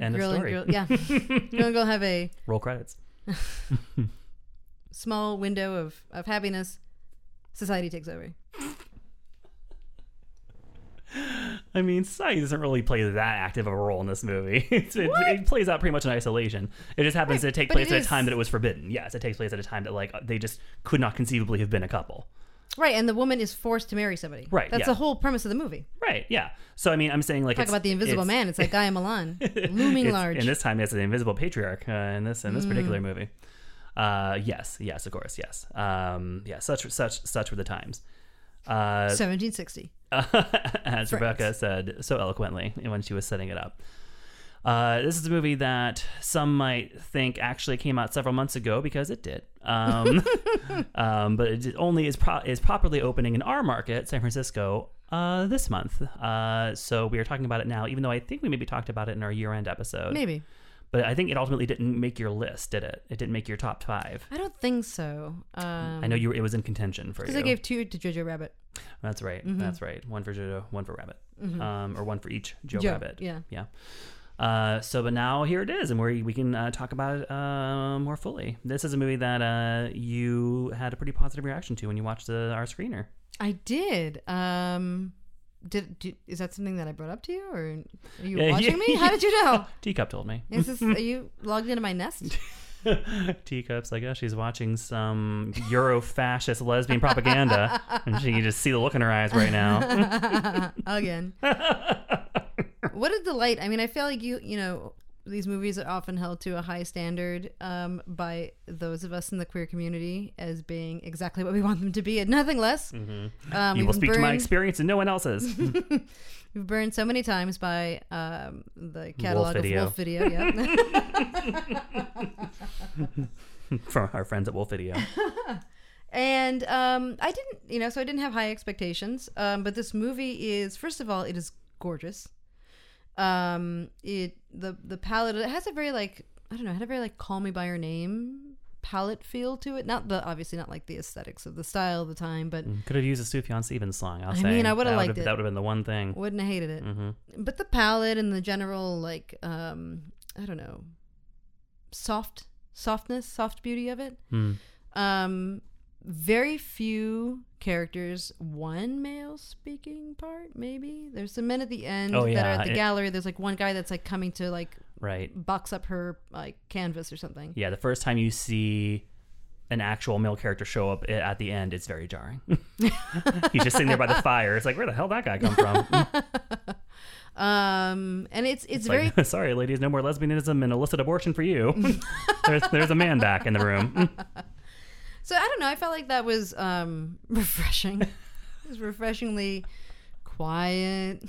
End girl story. and girl, yeah. girl and girl have a Roll credits. small window of, of happiness. Society takes over. I mean, society doesn't really play that active of a role in this movie. It's, it, it plays out pretty much in isolation. It just happens to take place at a time that it was forbidden. Yes, it takes place at a time that like they just could not conceivably have been a couple. Right, and the woman is forced to marry somebody. Right, That's yeah. the whole premise of the movie. Right? Yeah. So I mean, I'm saying like Talk about the invisible it's- man. It's like Guy Milan. Looming large. And this time, it's the invisible patriarch uh, in this in this particular Mm. movie. Uh, yes, yes, of course, yes. Um, yeah, such such such were the times. Uh, 1760. as Rebecca said so eloquently when she was setting it up. Uh, this is a movie that some might think actually came out several months ago because it did. Um, um, but it only is pro- is properly opening in our market, San Francisco, uh, this month. Uh, so we are talking about it now, even though I think we maybe talked about it in our year end episode. Maybe. But I think it ultimately didn't make your list, did it? It didn't make your top five. I don't think so. Um, I know you. Were, it was in contention for you. Because I gave two to Jojo Rabbit. That's right. Mm-hmm. That's right. One for Jojo, one for Rabbit, um, or one for each Joe, Joe, Rabbit. yeah. yeah. Uh, so, but now here it is, and we we can uh, talk about it uh, more fully. This is a movie that uh, you had a pretty positive reaction to when you watched the, our screener. I did. Um, did, did is that something that I brought up to you, or are you Yeah, watching yeah, me? How did you know? Teacup told me. Is this are you logged into my nest? Teacup's like, oh, she's watching some Euro fascist lesbian propaganda, and she can just see the look in her eyes right now. Again. What a delight! I mean, I feel like you you know these movies are often held to a high standard um, by those of us in the queer community as being exactly what we want them to be and nothing less. Um, you will speak to my experience and no one else's. We've burned so many times by um, the catalog Video. of Wolfe Video. Yeah. From our friends at Wolfe Video. and um, I didn't, you know, so I didn't have high expectations. Um, but this movie is, first of all, it is gorgeous. Um, it the the palette it has a very like I don't know, it had a very like Call Me by Your Name palette feel to it. Not the obviously not like the aesthetics of the style of the time, but Could have used a Sufjan Stevens song. I'll I say. mean, I would've liked it. That would have been the one thing. wouldn't have hated it. hmm But the palette and the general like um, I don't know, soft softness, soft beauty of it. Hmm. Um, very few characters. One male speaking part, maybe. There's some men at the end Oh, that are at the it- gallery. There's like one guy that's like coming to like Right. box up her like canvas or something. Yeah, the first time you see an actual male character show up at the end, it's very jarring. He's just sitting there by the fire. It's like, where the hell that guy come from? Um, and it's it's, It's very like, sorry, ladies, no more lesbianism and illicit abortion for you. there's, there's a man back in the room. So I don't know. I felt like that was um refreshing. it was refreshingly quiet.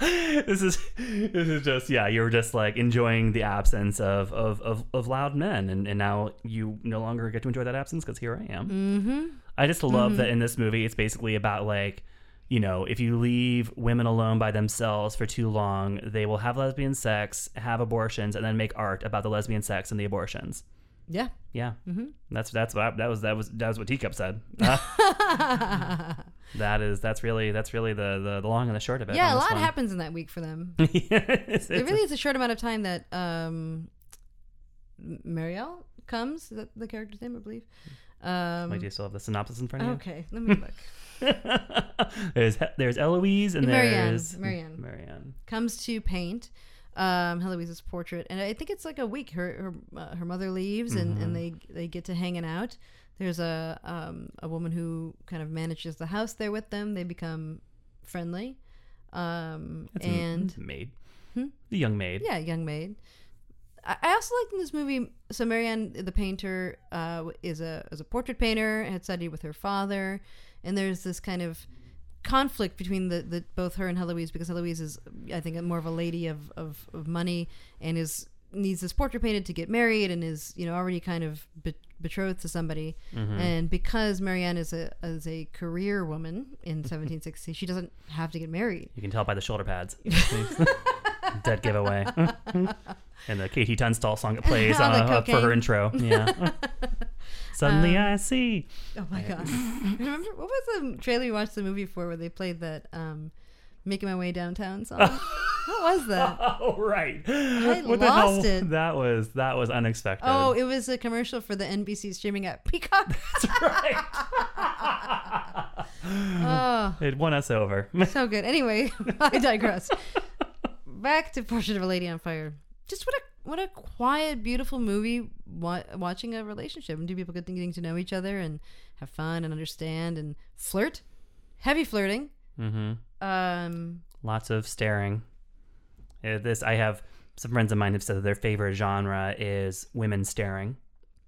this is this is just yeah you're just like enjoying the absence of of, of, of loud men and, and now you no longer get to enjoy that absence because here i am mm-hmm. i just love that in this movie it's basically about like you know if you leave women alone by themselves for too long they will have lesbian sex have abortions and then make art about the lesbian sex and the abortions Yeah. yeah Mm-hmm. that's that's what I- that was that was that was what teacup said Uh, that is that's really that's really the, the the long and the short of it Yeah, a lot one. happens in that week for them. It's- it really is a short amount of time that um Marielle comes, is that the character's name, I believe. Um Wait, do you still have the synopsis in front of you? Okay, let me look. there's there's Eloise and Marianne, there's Marianne. Marianne. comes to paint um, Heloise's portrait, and I think it's like a week. Her her, uh, her mother leaves, and, Mm-hmm. and they they get to hanging out. There's a um, a woman who kind of manages the house there with them. They become friendly, um, a- and a maid, Hmm? the young maid. yeah, young maid. I I also liked in this movie. So Marianne, the painter, uh, is a is a portrait painter. Had studied with her father, and there's this kind of conflict between the, the both her and Heloise because Heloise is, I think, more of a lady of, of, of money and is needs this portrait painted to get married and is you know already kind of be- betrothed to somebody. Mm-hmm. And because Marianne is a is a career woman in 1760, she doesn't have to get married. You can tell by the shoulder pads. Dead giveaway. and the KT Tunstall song that plays uh, for her intro. Yeah. Suddenly Um, I see. Oh my god! Remember what was the trailer you watched the movie for where they played that um, "Making My Way Downtown" song? what was that? Oh right. I what lost it. That was that was unexpected. Oh, it was a commercial for the NBC streaming app Peacock. That's right. oh, it won us over. so good. Anyway, I digress. Back to Portrait of a Lady on Fire. Just what a what a quiet, beautiful movie. Wa- watching a relationship and two people getting getting to know each other and have fun and understand and flirt, heavy flirting. mm-hmm. Um, Lots of staring. Uh, this I have some friends of mine have said that their favorite genre is women staring,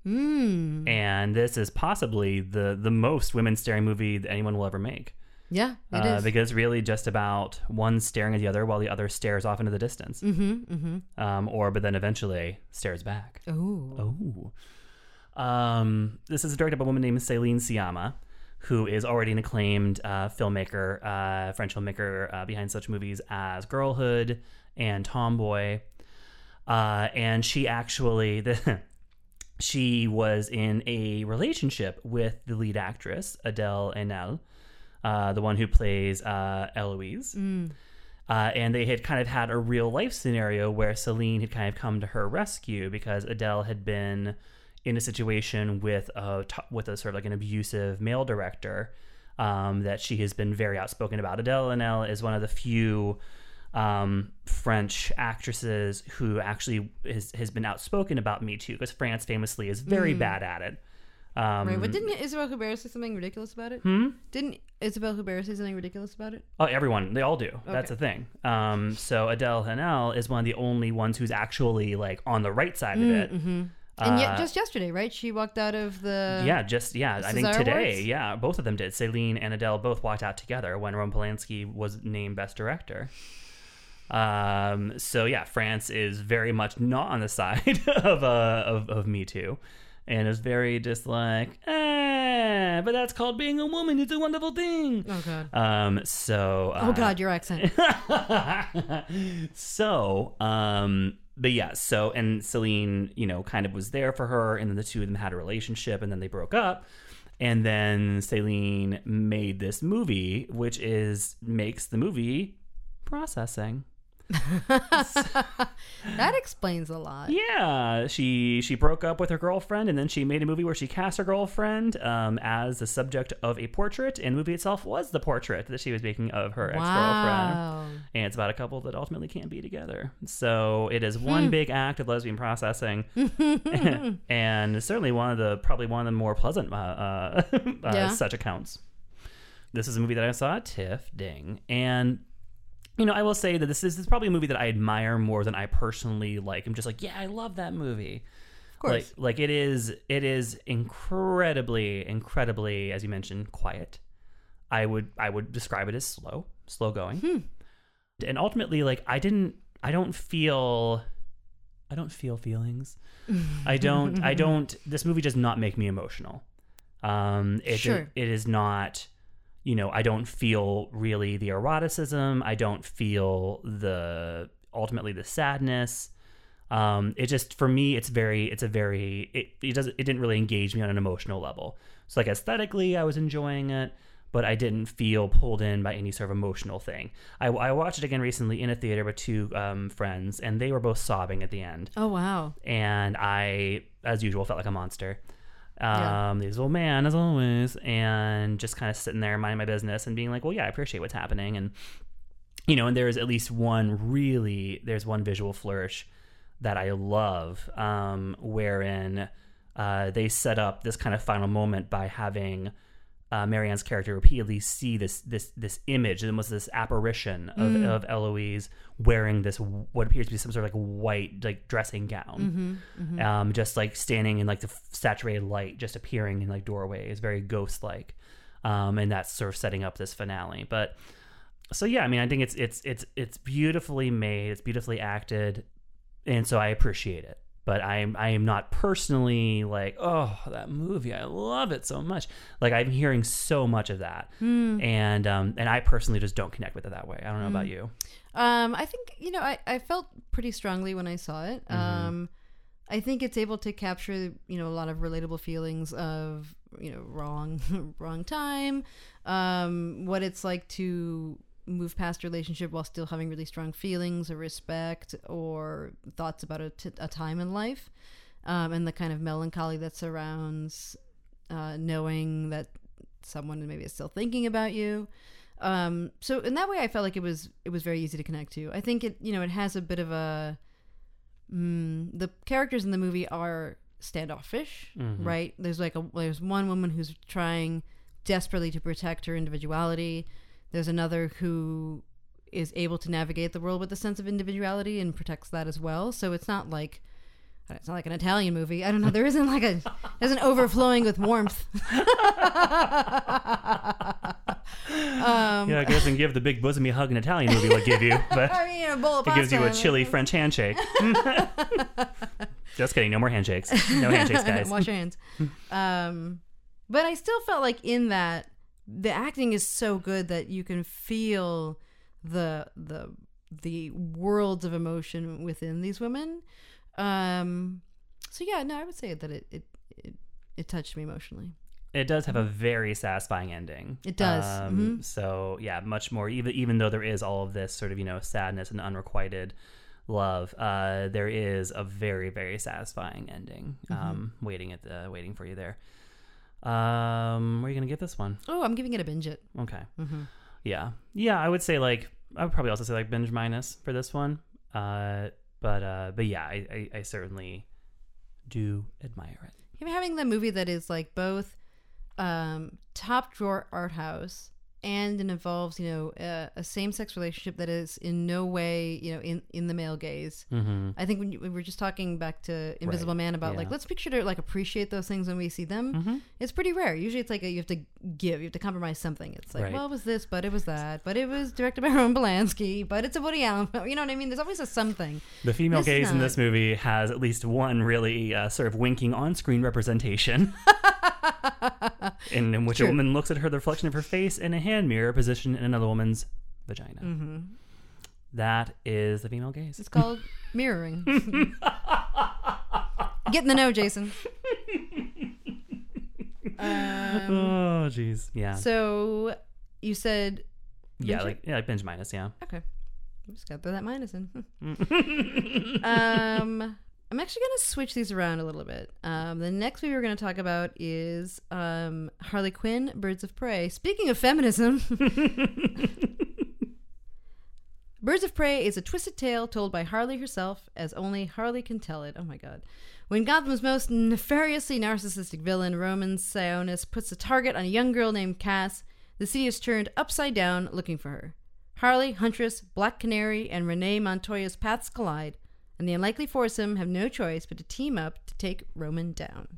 mm, and this is possibly the the most women staring movie that anyone will ever make. Yeah, it is. uh, because really just about one staring at the other while the other stares off into the distance, Mm-hmm. Mm-hmm. um, or but then eventually stares back. Oh. Oh. Um, this is directed by a woman named Céline Sciamma, who is already an acclaimed uh, filmmaker, uh, French filmmaker uh, behind such movies as Girlhood and Tomboy. Uh, and she actually, the, she was in a relationship with the lead actress, Adele Haenel, uh, the one who plays uh, Eloise. Uh, and they had kind of had a real life scenario where Celine had kind of come to her rescue because Adele had been in a situation with a with a sort of like an abusive male director um, that she has been very outspoken about. Adele Haenel is one of the few um, French actresses who actually has, has been outspoken about Me Too because France famously is very bad at it. Um, right, but didn't Isabelle Huppert say something ridiculous about it? Hmm? Didn't Isabelle Huppert say something ridiculous about it? Oh, everyone, they all do. That's the thing. Um, so Adele Haenel is one of the only ones who's actually like on the right side of it. Mm-hmm. And yet, Uh, just yesterday, right? She walked out of the. yeah, just yeah. I think today, Awards? yeah, both of them did. Celine and Adele both walked out together when Roman Polanski was named Best Director. Um, so yeah, France is very much not on the side of uh of, of Me Too, and is very just like, eh, but that's called being a woman. It's a wonderful thing. Oh God. Um, so uh, Oh God, your accent. so, um, but yeah, so and Celine, you know, kind of was there for her, and then the two of them had a relationship, and then they broke up. And then Celine made this movie, which is makes the movie processing. that explains a lot. Yeah, she she broke up with her girlfriend, and then she made a movie where she cast her girlfriend um, as the subject of a portrait, and the movie itself was the portrait that she was making of her ex girlfriend. And it's about a couple that ultimately can't be together. So it is one big act of lesbian processing, and certainly one of the probably one of the more pleasant uh, uh, uh, Yeah. such accounts. This is a movie that I saw at TIFF, ding, and you know I will say that this is, this is probably a movie that I admire more than I personally like. I'm just like, yeah, I love that movie. Of course. Like, like it is, it is incredibly, incredibly, as you mentioned, quiet. I would, I would describe it as slow, slow going, and ultimately, like I didn't, I don't feel, I don't feel feelings. I don't, I don't. This movie does not make me emotional. Um, it, Sure. it is not. You know, I don't feel really the eroticism. I don't feel the ultimately the sadness. Um it just for me it's very it's a very it, it doesn't it didn't really engage me on an emotional level. So like aesthetically i was enjoying it but i didn't feel pulled in by any sort of emotional thing. I, I watched it again recently in a theater with two um, friends and they were both sobbing at the end. Oh wow. and i as usual felt like a monster Yeah. um this old man as always and just kind of sitting there minding my business and being like well yeah i appreciate what's happening and you know and there's at least one really there's one visual flourish that i love um wherein uh they set up this kind of final moment by having uh, Marianne's character repeatedly see this this this image, almost this apparition of, of Eloise wearing this what appears to be some sort of like white like dressing gown, um, just like standing in like the f- saturated light, just appearing in like doorways, very ghost like, um, and that's sort of setting up this finale. But so yeah, I mean, I think it's it's it's it's beautifully made, it's beautifully acted, and so I appreciate it. But I am I am not personally like oh that movie I love it so much. Like I'm hearing so much of that. And um and I personally just don't connect with it that way. I don't know about you. Um, I think you know I, I felt pretty strongly when I saw it. Um, I think it's able to capture you know a lot of relatable feelings of you know wrong wrong time, um, what it's like to move past relationship while still having really strong feelings or respect or thoughts about a, t- a time in life, um, and the kind of melancholy that surrounds uh, knowing that someone maybe is still thinking about you. Um, so in that way, I felt like it was it was very easy to connect to. I think it you know it has a bit of a mm, the characters in the movie are standoffish, right? There's like a there's one woman who's trying desperately to protect her individuality. There's another who is able to navigate the world with a sense of individuality and protects that as well. So it's not like it's not like an Italian movie. I don't know. There isn't like a there's an overflowing with warmth. yeah it doesn't give the big bosomy hug an Italian movie would give you but I mean, a bowl of it gives you a chilly French handshake just kidding no more handshakes no handshakes guys Wash your hands. Um, but I still felt like in that the acting is so good that you can feel the the the worlds of emotion within these women. Um, so yeah, no, I would say that it it it, it touched me emotionally. it does have a very satisfying ending. It does. Um, Mhm. So yeah, much more. Even even though there is all of this sort of you know sadness and unrequited love, uh, there is a very very satisfying ending Mm-hmm. um, waiting at the waiting for you there. Um, where are you gonna give this one? Oh, I'm giving it a binge it. Okay. Mm-hmm. Yeah, yeah. I would say like I would probably also say like binge minus for this one. Uh, but uh, but yeah, I, I, I certainly do admire it. having the movie that is like both um, top drawer art house and it involves you know a, a same sex relationship that is in no way you know in in the male gaze. Mm-hmm. I think when you, we were just talking back to Invisible Right, Man about like let's make sure to like appreciate those things when we see them. Mm-hmm. It's pretty rare. Usually it's like a, you have to give, you have to compromise something. It's like Right. well, it was this, but it was that, but it was directed by Roman Polanski, but it's a Woody Allen. film. You know what I mean? There's always a something. The female This is gaze in this movie has at least one really uh, sort of winking on-screen representation, in, in which True. a woman looks at her the reflection of her face in a hand mirror positioned in another woman's vagina. Mm-hmm. That is the female gaze. It's called mirroring. Get in the know, Jason. Um, oh, jeez. Yeah. so you said yeah, like yeah, like binge minus. Yeah. okay. I'm just gotta throw that minus in. um, I'm actually gonna switch these around a little bit. Um, the next movie we're gonna talk about is um, Harley Quinn, Birds of Prey. Speaking of feminism. Birds of Prey is a twisted tale told by Harley herself, as only Harley can tell it. Oh my god. When Gotham's most nefariously narcissistic villain, Roman Sionis, puts a target on a young girl named Cass, the city is turned upside down looking for her. Harley, Huntress, Black Canary, and Renee Montoya's paths collide, and the unlikely foursome have no choice but to team up to take Roman down.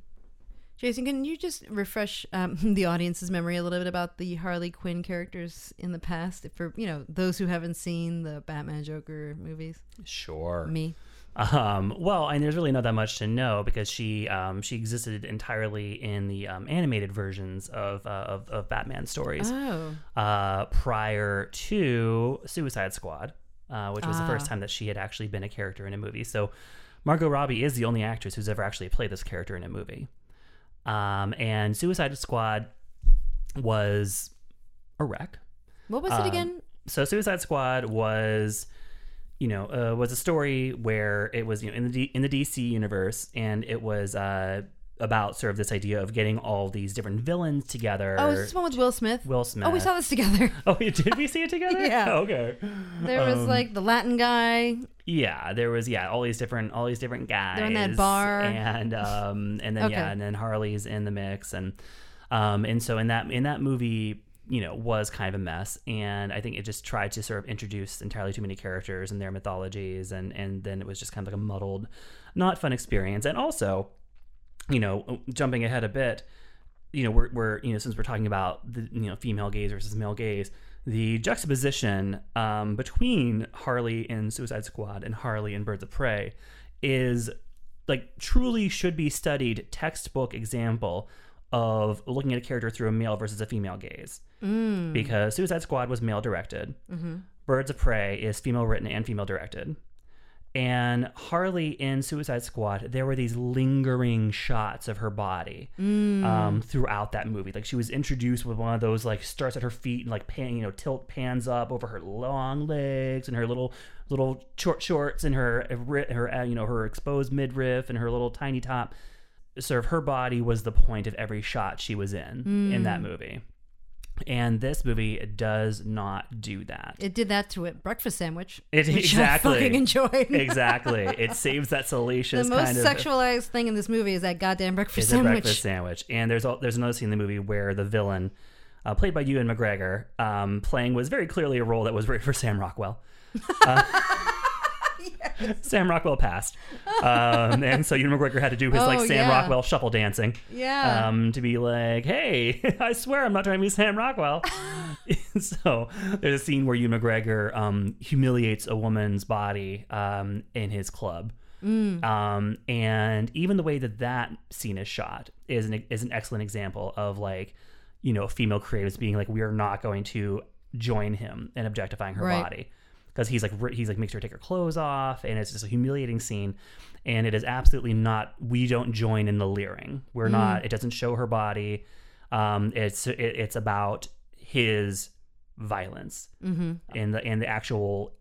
Jason, can you just refresh um, the audience's memory a little bit about the Harley Quinn characters in the past, for you know those who haven't seen the Batman Joker movies? Sure. Me, Um, well, and there's really not that much to know because she um, she existed entirely in the um, animated versions of, uh, of of Batman stories oh, uh, prior to Suicide Squad, uh, which was the Ah. first time that she had actually been a character in a movie. So Margot Robbie is the only actress who's ever actually played this character in a movie. Um, and Suicide Squad was a wreck. what was it Um, again? so Suicide Squad was, you know, uh, was a story where it was you know in the D- in the DC universe, and it was uh, about sort of this idea of getting all these different villains together. Oh, is this one with Will Smith? Will Smith. Oh, we saw this together. Oh, did we see it together? Yeah. Okay. There was Um, like the Latin guy. Yeah, there was yeah all these different all these different guys. They're in that bar. and um and then Okay. yeah and then Harley's in the mix and um and so in that in that movie you know was kind of a mess and I think it just tried to sort of introduce entirely too many characters and their mythologies and and then it was just kind of like a muddled, not fun experience and also you know uh, jumping ahead a bit you know we're, we're you know since we're talking about the you know female gaze versus male gaze the juxtaposition um, between harley in suicide squad and harley in birds of prey is like truly should be studied textbook example of looking at a character through a male versus a female gaze. Mm. Because suicide squad was male directed. Mm-hmm. Birds of prey is female written and female directed and Harley in Suicide Squad, there were these lingering shots of her body um, throughout that movie. Like she was introduced with one of those like starts at her feet and like pan, you know, tilt pans up over her long legs and her little little short shorts and her her uh, you know her exposed midriff and her little tiny top. Sort of her body was the point of every shot she was in in that movie. And this movie does not do that. It did that to it breakfast sandwich. It- exactly. I fucking enjoyed. exactly. It saves that salacious. the most kind of sexualized thing in this movie is that goddamn breakfast is a sandwich. breakfast sandwich. And there's al- there's another scene in the movie where the villain, uh, played by Ewan McGregor, um, playing was very clearly a role that was written for Sam Rockwell. Uh, Sam Rockwell passed, um, and so Ewan McGregor had to do his like Oh, Sam yeah. Rockwell shuffle dancing. Yeah. Um, to be like, hey, I swear I'm not trying to be Sam Rockwell. so there's a scene where Ewan McGregor um, humiliates a woman's body um, in his club. Um, and even the way that that scene is shot is an, is an excellent example of like, you know, female creatives being like, we are not going to join him in objectifying her Right. body because he's like he's like makes her take her clothes off and it's just a humiliating scene and it is absolutely not we don't join in the leering. We're not it doesn't show her body um it's it, it's about his violence mm-hmm. and the and the actual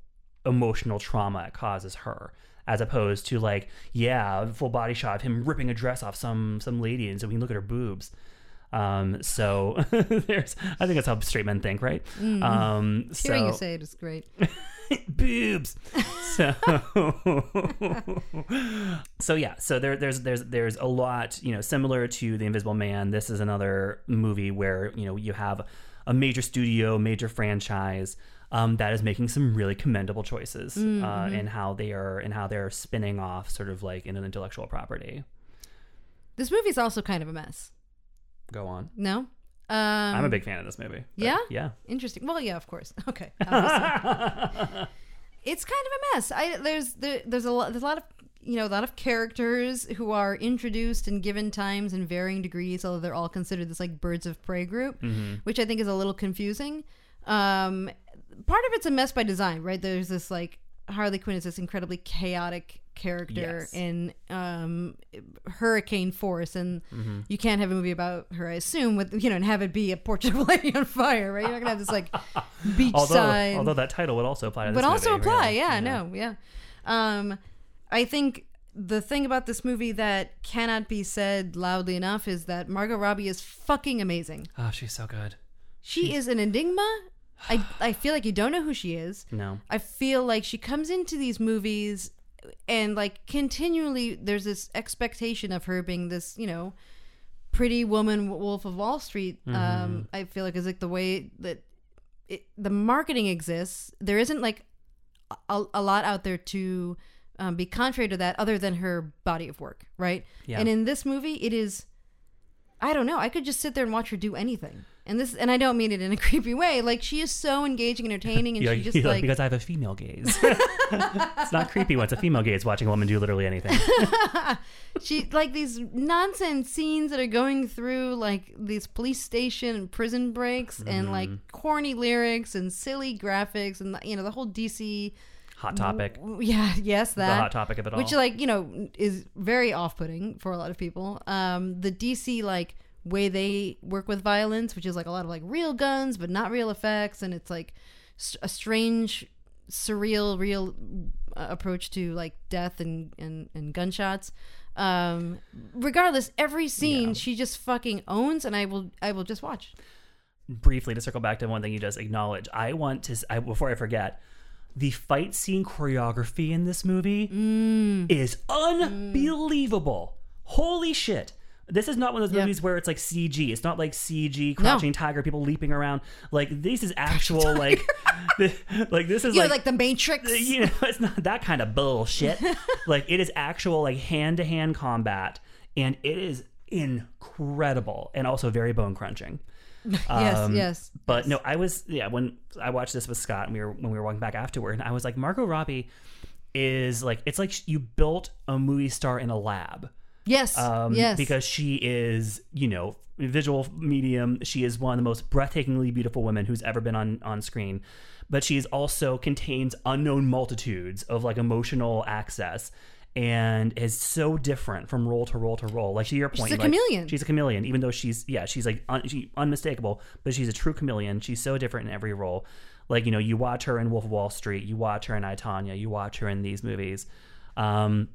emotional trauma it causes her as opposed to like yeah full body shot of him ripping a dress off some some lady and so we can look at her boobs. Um so there's i think that's how straight men think right? Um so Hearing you say it is great. boobs. So So, yeah. So there, there's there's there's a lot you know similar to the Invisible Man. This is another movie where you know you have a major studio, major franchise. Um, that is making some really commendable choices uh, in how they are and how they're spinning off sort of like in an intellectual property. This movie's also kind of a mess. Go on. No? Um, I'm a big fan of this movie. yeah? Yeah. Interesting. Well, yeah, of course. Okay. it's kind of a mess. I there's there, there's a lot there's a lot of you know a lot of characters who are introduced and given times in varying degrees, although they're all considered this like birds of prey group, Mm-hmm. which I think is a little confusing. Um, part of it's a mess by design, right? There's this like Harley Quinn is this incredibly chaotic character Yes. in um, hurricane force, and Mm-hmm. you can't have a movie about her, I assume, with you know, and have it be a portrait of lady on fire, right? You're not gonna have this like beachside Although although that title would also apply to this but also movie, apply really. yeah, no yeah um i think the thing about this movie that cannot be said loudly enough is that margot robbie is fucking amazing Oh, she's so good. she is an enigma i i feel like you don't know who she is. No. i feel like she comes into these movies and like continually there's this expectation of her being this you know pretty woman wolf of wall street. Um i feel like is like the way that it, the marketing exists. There isn't like a, a lot out there to um, be contrary to that other than her body of work right? Yeah. and in this movie it is i don't know i could just sit there and watch her do anything and this and i don't mean it in a creepy way like she is so engaging and entertaining and Yeah, she just you- like because I have a female gaze. it's not creepy when it's a female gaze watching a woman do literally anything. she like these nonsense scenes that are going through like these police station and prison breaks and like Mm-hmm. corny lyrics and silly graphics and you know the whole DC Hot topic. yeah yes that The hot topic of it all. which like you know is very off-putting for a lot of people um the DC like way they work with violence which is like a lot of like real guns but not real effects and it's like a strange surreal real uh, approach to like death and and, and gunshots um regardless every scene Yeah. she just fucking owns and i will i will just watch briefly to circle back to one thing you just acknowledged, I want to, I, before I forget, the fight scene choreography in this movie Mm. is unbelievable. Holy shit. This is not one of those movies where it's like CG. It's not like CG crouching tiger people leaping around. Like this is actual like the, like this is you know like, like the matrix you know it's not that kind of bullshit. like it is actual like hand to hand combat and it is incredible and also very bone crunching. yes Um, yes But no, I was yeah when I watched this with Scott and we were when we were walking back afterward, and I was like, Margot Robbie is like it's like you built a movie star in a lab. Yes Um, yes because she is you know visual medium. She is one of the most breathtakingly beautiful women who's ever been on on screen. But she is also contains unknown multitudes of like emotional access. And is so different from role to role to role. Like to your point, she's a like, chameleon. She's a chameleon, even though she's yeah, she's like un, she, unmistakable, but she's a true chameleon. She's so different in every role. Like you know, you watch her in Wolf of Wall Street, you watch her in I Tonya, you watch her in these movies, um,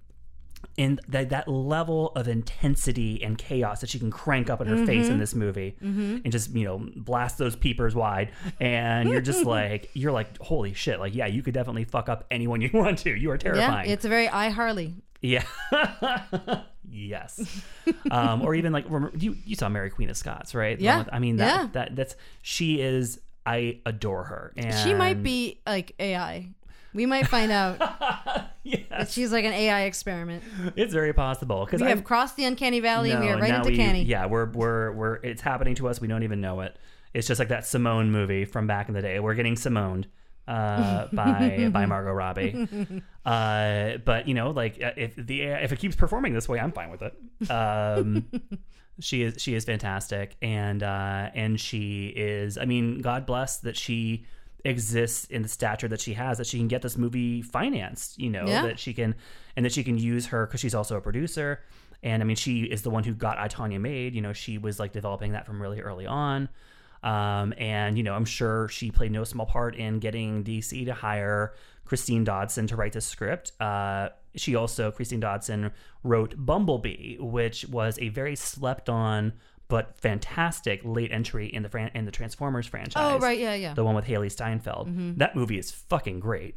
and that that level of intensity and chaos that she can crank up in her face in this movie, and just you know blast those peepers wide, and you're just like you're like holy shit, like yeah, you could definitely fuck up anyone you want to. You are yeah terrifying. it's a very i harley Yeah. yes. um, or even like remember, you you saw Mary Queen of Scots, right? Yeah. with- I mean that Yeah. that that's she is. I adore her. And She might be like AI. We might find out that she's like an AI experiment. it's very possible because We I have crossed the uncanny valley and we are right into we- canny. Yeah, we're we're we're it's happening to us. We don't even know it. It's just like that Simone movie from back in the day. We're getting Simoned uh, by by Margot Robbie. Uh, but you know, like uh, if the if it keeps performing this way, I'm fine with it. Um, she is she is fantastic, and uh, and she is. I mean, God bless that she exists in the stature that she has that she can get this movie financed you know Yeah. that she can and that she can use her because she's also a producer. And i mean she is the one who got i made. You know she was like developing that from really early on. Um, and you know i'm sure she played no small part in getting dc to hire Christina Hodson to write the script. Uh, she also Christina Hodson wrote bumblebee which was a very slept on but fantastic late entry in the fran- in the transformers franchise Oh, right. Yeah, yeah. the one with Hailee Steinfeld. That movie is fucking great.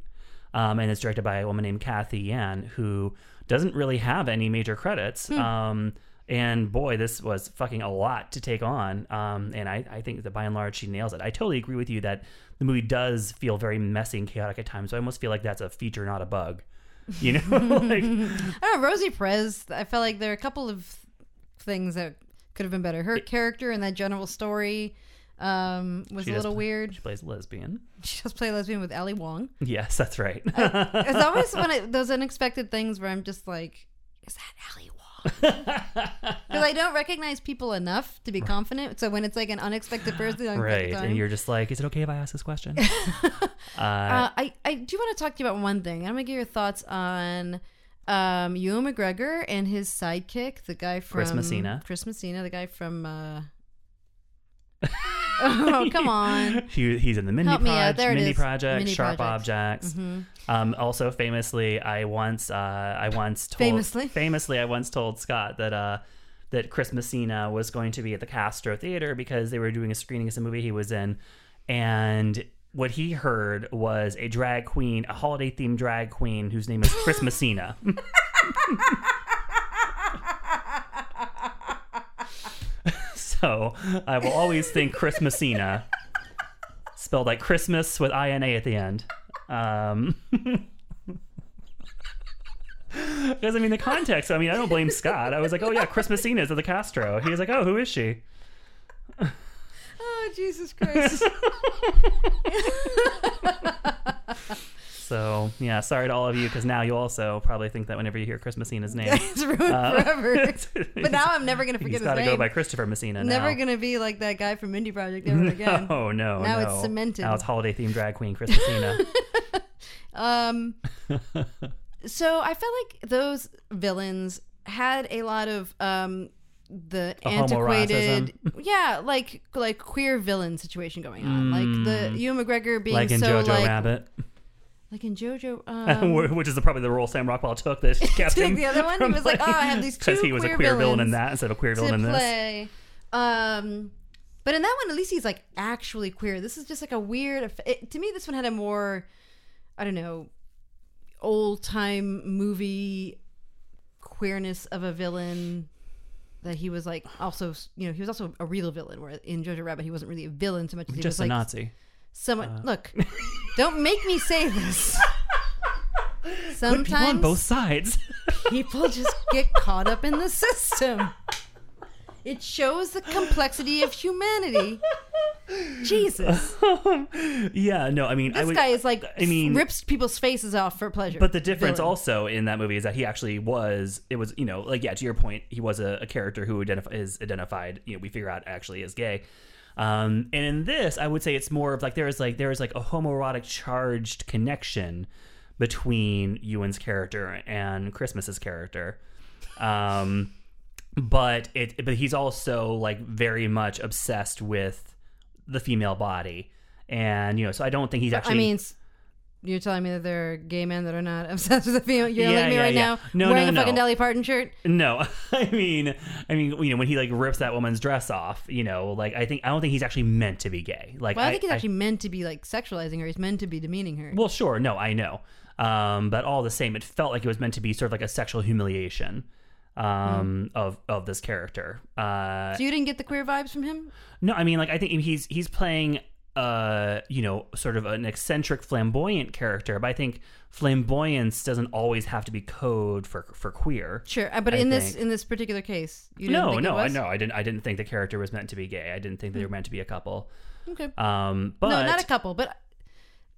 um, and it's directed by a woman named Cathy Yan, who doesn't really have any major credits. Um, and boy, this was fucking a lot to take on. Um, and I, I think that by and large, she nails it. I totally agree with you that the movie does feel very messy and chaotic at times. So I almost feel like that's a feature, not a bug. You know, like I don't know, Rosie Perez. I felt like there are a couple of things that could have been better. Her character and that general story um, was She a little play- weird. she plays lesbian. She does play lesbian with Ali Wong. Yes, that's right. It's always one of those unexpected things where I'm just like, is that Ali Wong? Because I don't recognize people enough to be confident. So when it's like an unexpected person, I'm right, and you're just like, is it okay if I ask this question? uh, uh, I, I do want to talk to you about one thing. I'm gonna get your thoughts on um, Ewan McGregor and his sidekick, the guy from Chris Messina. Chris Messina, the guy from. Uh... oh come on! he, he's in the Mindy Help me out. Project, There Mindy. Project, Mindy Sharp Projects. Mm-hmm. Objects. Um, also, famously, I once, uh, I once told, Famously? famously, I once told Scott that, uh, that Chris Messina was going to be at the Castro Theater because they were doing a screening of some movie he was in, and what he heard was a drag queen, a holiday themed drag queen whose name is Chris Messina. so I will always think Chris Messina, spelled like Christmas with I N A at the end. Um, because I mean the context. I mean I don't blame Scott. I was like, oh yeah, Chris Messina is at the Castro. He was like, oh, who is she? Oh Jesus Christ! So yeah, sorry to all of you because now you also probably think that whenever you hear Chris Messina's name, it's ruined uh, forever. But now I'm never gonna he's forget his got to name. go by Christopher Messina. Never now. gonna be like that guy from Mindy Project ever again. Oh no, Now no. it's cemented. Now it's holiday themed drag queen Chris Messina. Um, so I felt like those villains had a lot of um the antiquated, yeah, like like queer villain situation going on, like the Ewan McGregor being Mm. like in so Jojo like Rabbit, like in JoJo. Um, which is probably the role Sam Rockwell took that kept him. the other one? He was like, "Oh, I have these because he was a queer villain in that instead of a queer villain in this. play. Um, but in that one, at least he's like actually queer. This is just like a weird. It, to me, this one had a more, I don't know, old time movie queerness of a villain. That he was like also, you know, he was also a real villain. Where in Jojo Rabbit, he wasn't really a villain so much as he Just was a like Nazi. Uh. someone. Look, don't make me say this. Put people on both sides. people just get caught up in the system. It shows the complexity of humanity. Jesus. yeah, no, I mean, I This would, guy is like I mean- rips people's faces off for pleasure. But the difference Villain. also in that movie is that he actually was. It was you know like yeah to your point he was a, a character who identify, is identified. You know we figure out actually is gay. Um, and in this, I would say it's more of like there is like there is like a homoerotic charged connection between Ewan's character and Christmas's character. Um, but it but he's also like very much obsessed with the female body. And you know, so I don't think he's actually I mean, you're telling me that there are gay men that are not obsessed with the female. You're Yeah, at me yeah, right yeah. now, No, wearing no, a fucking no. Dolly Parton shirt. No, I mean, I mean, you know, when he like rips that woman's dress off, you know, like I think I don't think he's actually meant to be gay. Like Well, I think he's actually meant to be like sexualizing her. He's meant to be demeaning her. well, sure, no, I know, um, but all the same, it felt like it was meant to be sort of like a sexual humiliation um, of of this character. Uh, so you didn't get the queer vibes from him? no, I mean, like I think he's he's playing. Uh, you know, sort of an eccentric, flamboyant character, but I think flamboyance doesn't always have to be code for for queer. Sure, uh, but I in this in this particular case, you didn't no, think no, I no, I didn't. I didn't think the character was meant to be gay. I didn't think they were meant to be a couple. Okay. Um, but no, not a couple, but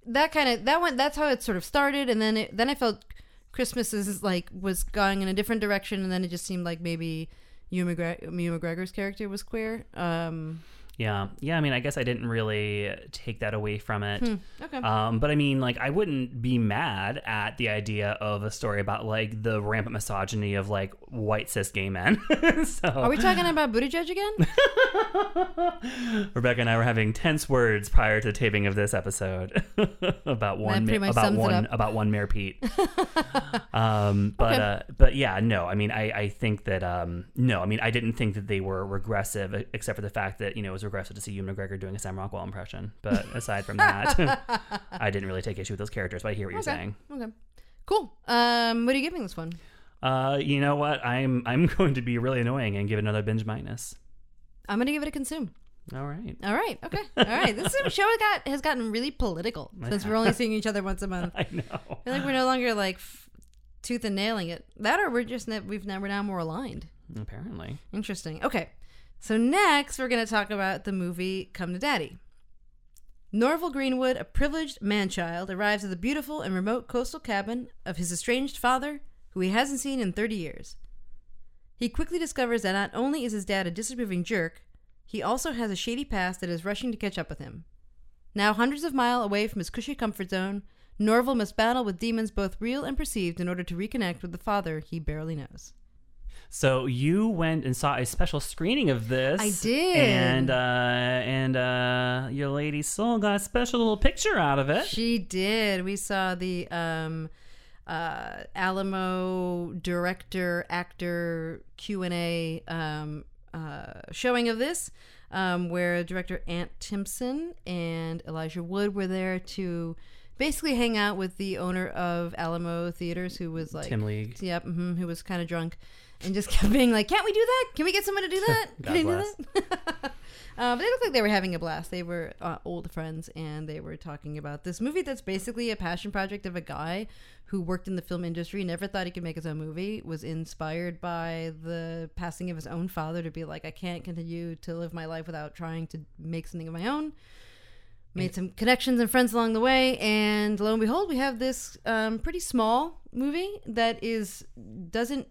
that kind of that went. That's how it sort of started, and then it, then I felt Christmas is like was going in a different direction, and then it just seemed like maybe Ewan, McGre- Ewan McGregor's character was queer. Um, yeah, yeah. I mean, I guess I didn't really take that away from it. okay. Um, but I mean, like, I wouldn't be mad at the idea of a story about like the rampant misogyny of like white cis gay men. so Are we talking about Buttigieg again? Rebecca and I were having tense words prior to taping of this episode about one ma- about one about one Mayor Pete. um, but Okay. uh, but yeah, no. I mean, I, I think that um, no. I mean, I didn't think that they were regressive, except for the fact that you know it was regressive to see Ewan McGregor doing a Sam Rockwell impression. But aside from that, I didn't really take issue with those characters. But I hear what you're saying. Okay. Cool. Um, what are you giving this one? Uh, you know what? I'm I'm going to be really annoying and give it another binge minus. I'm gonna give it a consume. All right. All right. Okay. All right. This show has got has gotten really political since we're only seeing each other once a month. I know. I feel like we're no longer like f- tooth and nailing it. That or we're just ne- we've we're now more aligned. Apparently. Interesting. Okay. So next we're gonna talk about the movie Come to Daddy. Norval Greenwood, a privileged man-child, arrives at the beautiful and remote coastal cabin of his estranged father, who he hasn't seen in 30 years. He quickly discovers that not only is his dad a disapproving jerk, he also has a shady past that is rushing to catch up with him. Now hundreds of miles away from his cushy comfort zone, Norval must battle with demons both real and perceived in order to reconnect with the father he barely knows. So you went and saw a special screening of this. I did. And uh and uh your lady soul got a special little picture out of it. She did. We saw the um, uh, Alamo director actor Q and A um, uh, showing of this, um, where director Ant Timpson and Elijah Wood were there to basically hang out with the owner of Alamo Theaters, who was like Tim League. Yep, hmm who was kind of drunk and just kept being like, "Can't we do that? Can we get someone to do that? Can bless. do that?" uh, but they looked like they were having a blast. They were uh, old friends, and they were talking about this movie that's basically a passion project of a guy who worked in the film industry, never thought he could make his own movie, was inspired by the passing of his own father to be like, "I can't continue to live my life without trying to make something of my own." made some connections and friends along the way and lo and behold we have this um, pretty small movie that is doesn't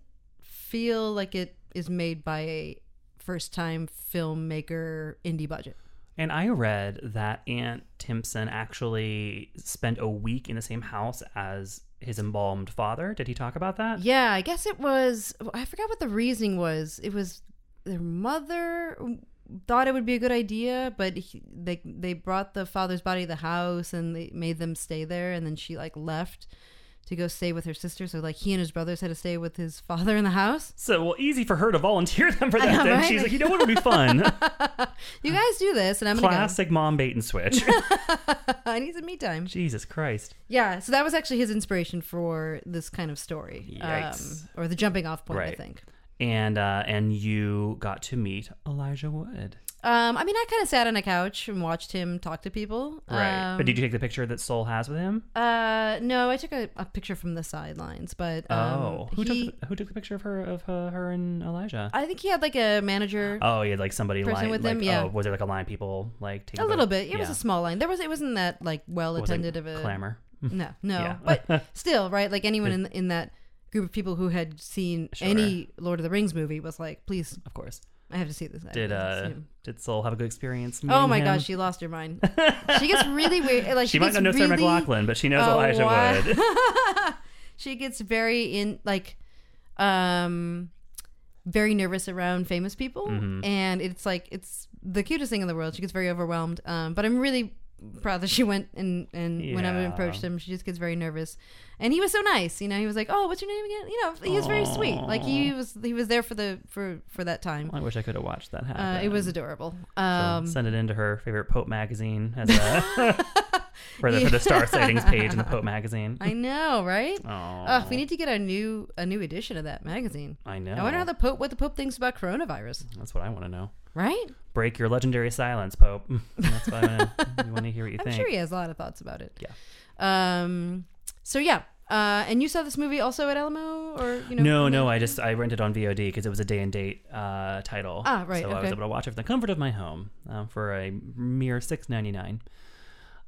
feel like it is made by a first time filmmaker indie budget And I read that Ant Timpson actually spent a week in the same house as his embalmed father. Did he talk about that? yeah i guess it was i forgot what the reasoning was it was their mother thought it would be a good idea but he, they they brought the father's body to the house and they made them stay there and then she like left to go stay with her sister so like he and his brothers had to stay with his father in the house So, well, easy for her to volunteer them for that. know, then right? she's like, you know what would be fun? you guys do this and i'm Classic mom bait and switch. go i need some me time Jesus Christ. yeah so that was actually his inspiration for this kind of story Um, or the jumping off point i think And uh, and you got to meet Elijah Wood, um i mean i kind of sat on a couch and watched him talk to people right? but did Um, you take the picture that Soul has with him? uh no i took a, a picture from the sidelines but um, oh, who he, took the, who took the picture of her of uh, her and Elijah? i think he had like a manager oh, he had like somebody Person line with like, him, yeah. Oh, was there like a line of people like taking a little bit it was a small line there was it wasn't that like well like, attended of a clamor. No, no. Yeah. But still, right? Like anyone in in that group of people who had seen Sure. any Lord of the Rings movie was like, please, Of course. I have to see this. I Did uh did Soul have a good experience? Oh meeting my him? gosh, she lost her mind. she gets really weird. Like She, she, might gets not know Sarah really, McLaughlin, but she knows Oh, Elijah wow. Wood. she gets very in like um very nervous around famous people Mhm. and it's like it's the cutest thing in the world she gets very overwhelmed um but i'm really proud that she went and and when i Yeah. approached him. She just gets very nervous. And he was so nice you know he was like oh what's your name again? You know he was very sweet. Like he was he was there for the for for that time. I wish I could have watched that happen. uh, it was adorable. So um send it into her favorite Pope magazine as a for the for the star sightings page in the Pope magazine. i know right? Oh, uh, we need to get a new a new edition of that magazine. I know. i wonder how the pope what the pope thinks about coronavirus. That's what I want to know. Right Break your legendary silence, Pope. That's what I want to hear what you I'm think. sure he has a lot of thoughts about it. Yeah. Um. So yeah. Uh, and you saw this movie also at Alamo, or you know? no, no? I just I rented on VOD because it was a day and date uh, title. Ah, right, So I was able to watch it from the comfort of my home um, for a mere six ninety nine.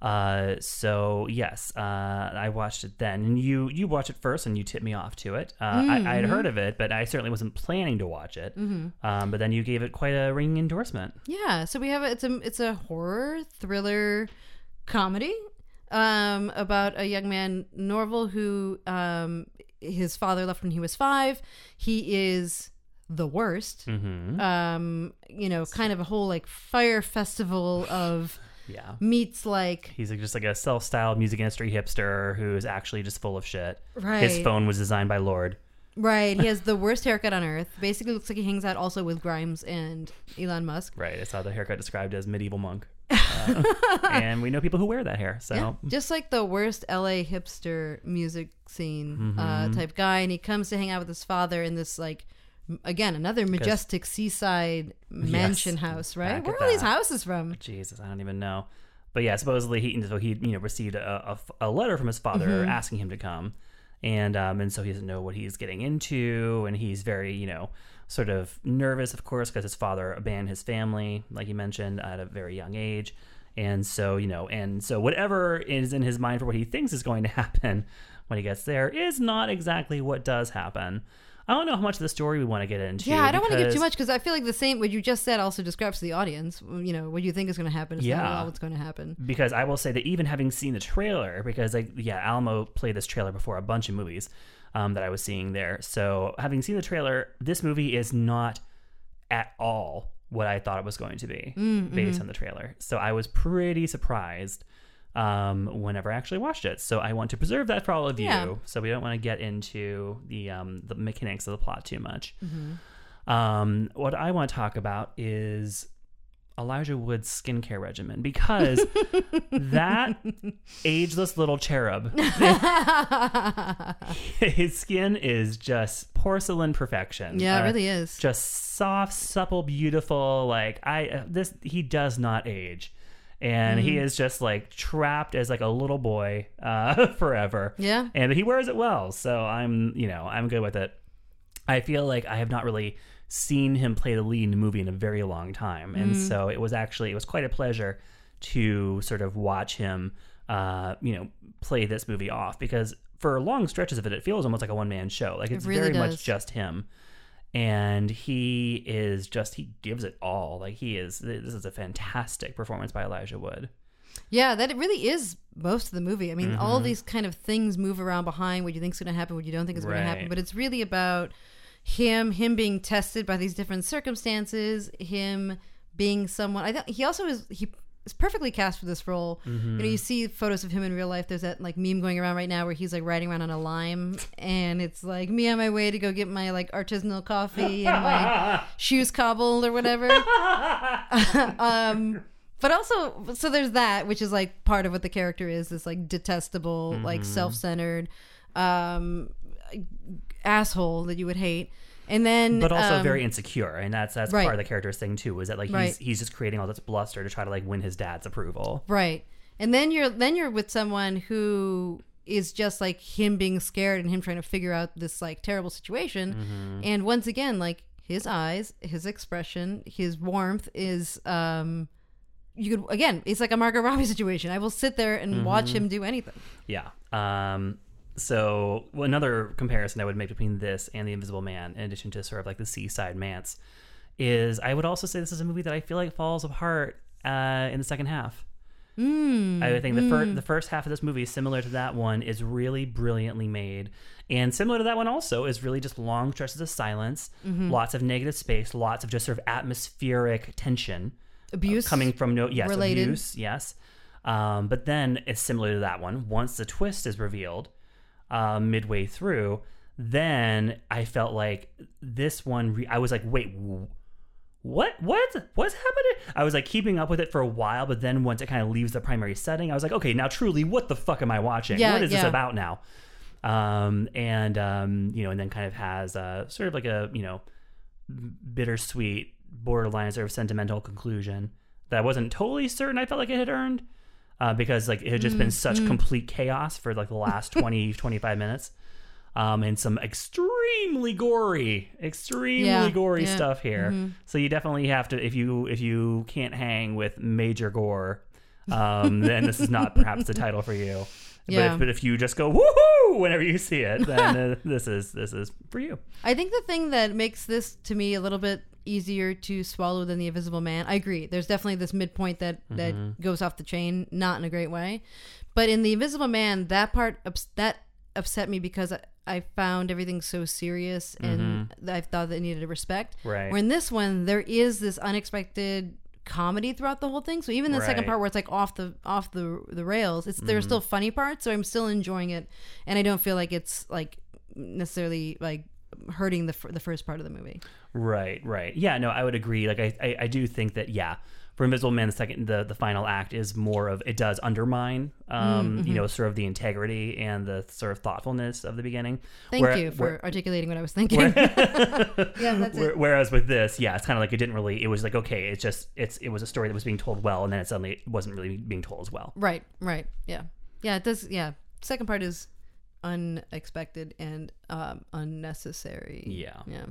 Uh, so yes, uh, I watched it then, and you you watched it first, and you tipped me off to it. Uh, I, Mm-hmm. I had heard of it, but I certainly wasn't planning to watch it. Um, but then you gave it quite a ringing endorsement. Yeah. So we have a, it's a it's a horror thriller comedy um, about a young man Norval who um, his father left when he was five. He is the worst. hmm Um, you know, kind of a whole like Fyre Festival of Yeah. meets like He's like- just like a self-styled music industry hipster who's actually just full of shit. right. His phone was designed by Lord. Right. He has the worst haircut on earth. Basically, looks like he hangs out also with Grimes and Elon Musk. Right. I saw the haircut described as medieval monk. Uh, and we know people who wear that hair. So Yeah, just like the worst LA hipster music scene uh, Mm-hmm. type guy, and he comes to hang out with his father in this like again another majestic seaside mansion house. Right? Where are all these houses from? Jesus, I don't even know. But yeah, supposedly he so he you know received a, a, a letter from his father Mm-hmm. asking him to come, and um and so he doesn't know what he's getting into, and he's very you know sort of nervous, of course, because his father abandoned his family, like you mentioned, at a very young age, and so you know, and so whatever is in his mind for what he thinks is going to happen when he gets there is not exactly what does happen. I don't know how much of the story we want to get into. Yeah, I don't want to give too much because I feel like the same what you just said also describes to the audience. You know what you think is going to happen is not Yeah. all what's going to happen. because I will say that even having seen the trailer, because like yeah, Alamo played this trailer before a bunch of movies um, that I was seeing there. So having seen the trailer, this movie is not at all what I thought it was going to be based on the trailer. So I was pretty surprised um, whenever I actually watched it. So I want to preserve that for all of you. Yeah. So we don't want to get into the um, the mechanics of the plot too much. Um, what I want to talk about is Elijah Wood's skincare regimen because that ageless little cherub, his skin is just porcelain perfection. Yeah, it Uh, really is. just soft, supple, beautiful. Like I, uh, this he does not age, and he Mm-hmm. is just like trapped as like a little boy uh, forever. Yeah. and he wears it well, so I'm you know I'm good with it. I feel like I have not really seen him play the lead in a movie in a very long time, and Mm. so it was actually it was quite a pleasure to sort of watch him, uh, you know, play this movie off because for long stretches of it, it feels almost like a one man show. Like it's really very does. much just him and he is just he gives it all like he is this is a fantastic performance by elijah wood Yeah, that it really is most of the movie. I mean, all Mm-hmm. these kind of things move around behind what you think's going to happen, what you don't think is going to happen, but it's really about him, him being tested by these different circumstances, him being someone. I thought he also is he is perfectly cast for this role. You Mm-hmm. know, you see photos of him in real life. There's that like meme going around right now where he's like riding around on a lime, and it's like me on my way to go get my like artisanal coffee and my shoes cobbled or whatever um but also so there's that which is like part of what the character is this like detestable Mm-hmm. like self-centered um asshole that you would hate and then but also um, very insecure and that's that's right. part of the character's thing too is that like he's Right. he's just creating all this bluster to try to like win his dad's approval right and then you're then you're with someone who is just like him being scared and him trying to figure out this like terrible situation Mm-hmm. and once again like his eyes his expression his warmth is um you could again it's like a margot robbie situation i will sit there and watch Mm-hmm. him do anything yeah um so well, another comparison i would make between this and the invisible man in addition to sort of like the seaside manse is i would also say this is a movie that i feel like falls apart uh in the second half Mm, I think the first the first half of this movie, similar to that one, is really brilliantly made, and similar to that one also is really just long stretches of silence, Mm-hmm. lots of negative space, lots of just sort of atmospheric tension abuse coming from no yes related. abuse yes, um, but then it's similar to that one. Once the twist is revealed, uh, midway through, then I felt like this one. Re- I was like, wait. what what what's happening i was like keeping up with it for a while but then once it kind of leaves the primary setting i was like okay now truly what the fuck am i watching Yeah, what is this about now um and um you know and then kind of has uh sort of like a you know bittersweet borderline sort of sentimental conclusion that i wasn't totally certain i felt like it had earned uh, because like it had just been Mm, such complete chaos for like the last 20 25 minutes um, and some extremely gory, extremely Yeah, gory yeah, Mm-hmm. stuff here. So you definitely have to if you if you can't hang with major gore, um, then this is not perhaps the title for you. But, Yeah. if, but if you just go woohoo whenever you see it, then uh, this is this is for you. I think the thing that makes this to me a little bit easier to swallow than the Invisible Man. I agree. There's definitely this midpoint that that goes off the chain, not in a great way. But in the Invisible Man, that part ups- that upset me because I, I found everything so serious and I thought that it needed respect. Right. Where in this one, there is this unexpected comedy throughout the whole thing. So even the second Right. Mm-hmm. part where it's like off the off the the rails, it's there are still funny parts. So I'm still enjoying it, and I don't feel like it's like necessarily like hurting the f- the first part of the movie. Right, right. Yeah, no, I would agree. Like, I, I, I do think that, yeah, for Invisible Man, the second, the, the final act is more of, it does undermine, um, Mm-hmm. you know, sort of the integrity and the sort of thoughtfulness of the beginning. Thank Where- you for where- articulating what I was thinking. yeah, that's where- it. whereas with this, yeah, it's kind of like it didn't really, it was like, okay, it's just, it's, it was a story that was being told well, and then it suddenly wasn't really being told as well. Right, right. Yeah. Yeah, it does yeah. Second part is unexpected and um unnecessary. Yeah. Yeah.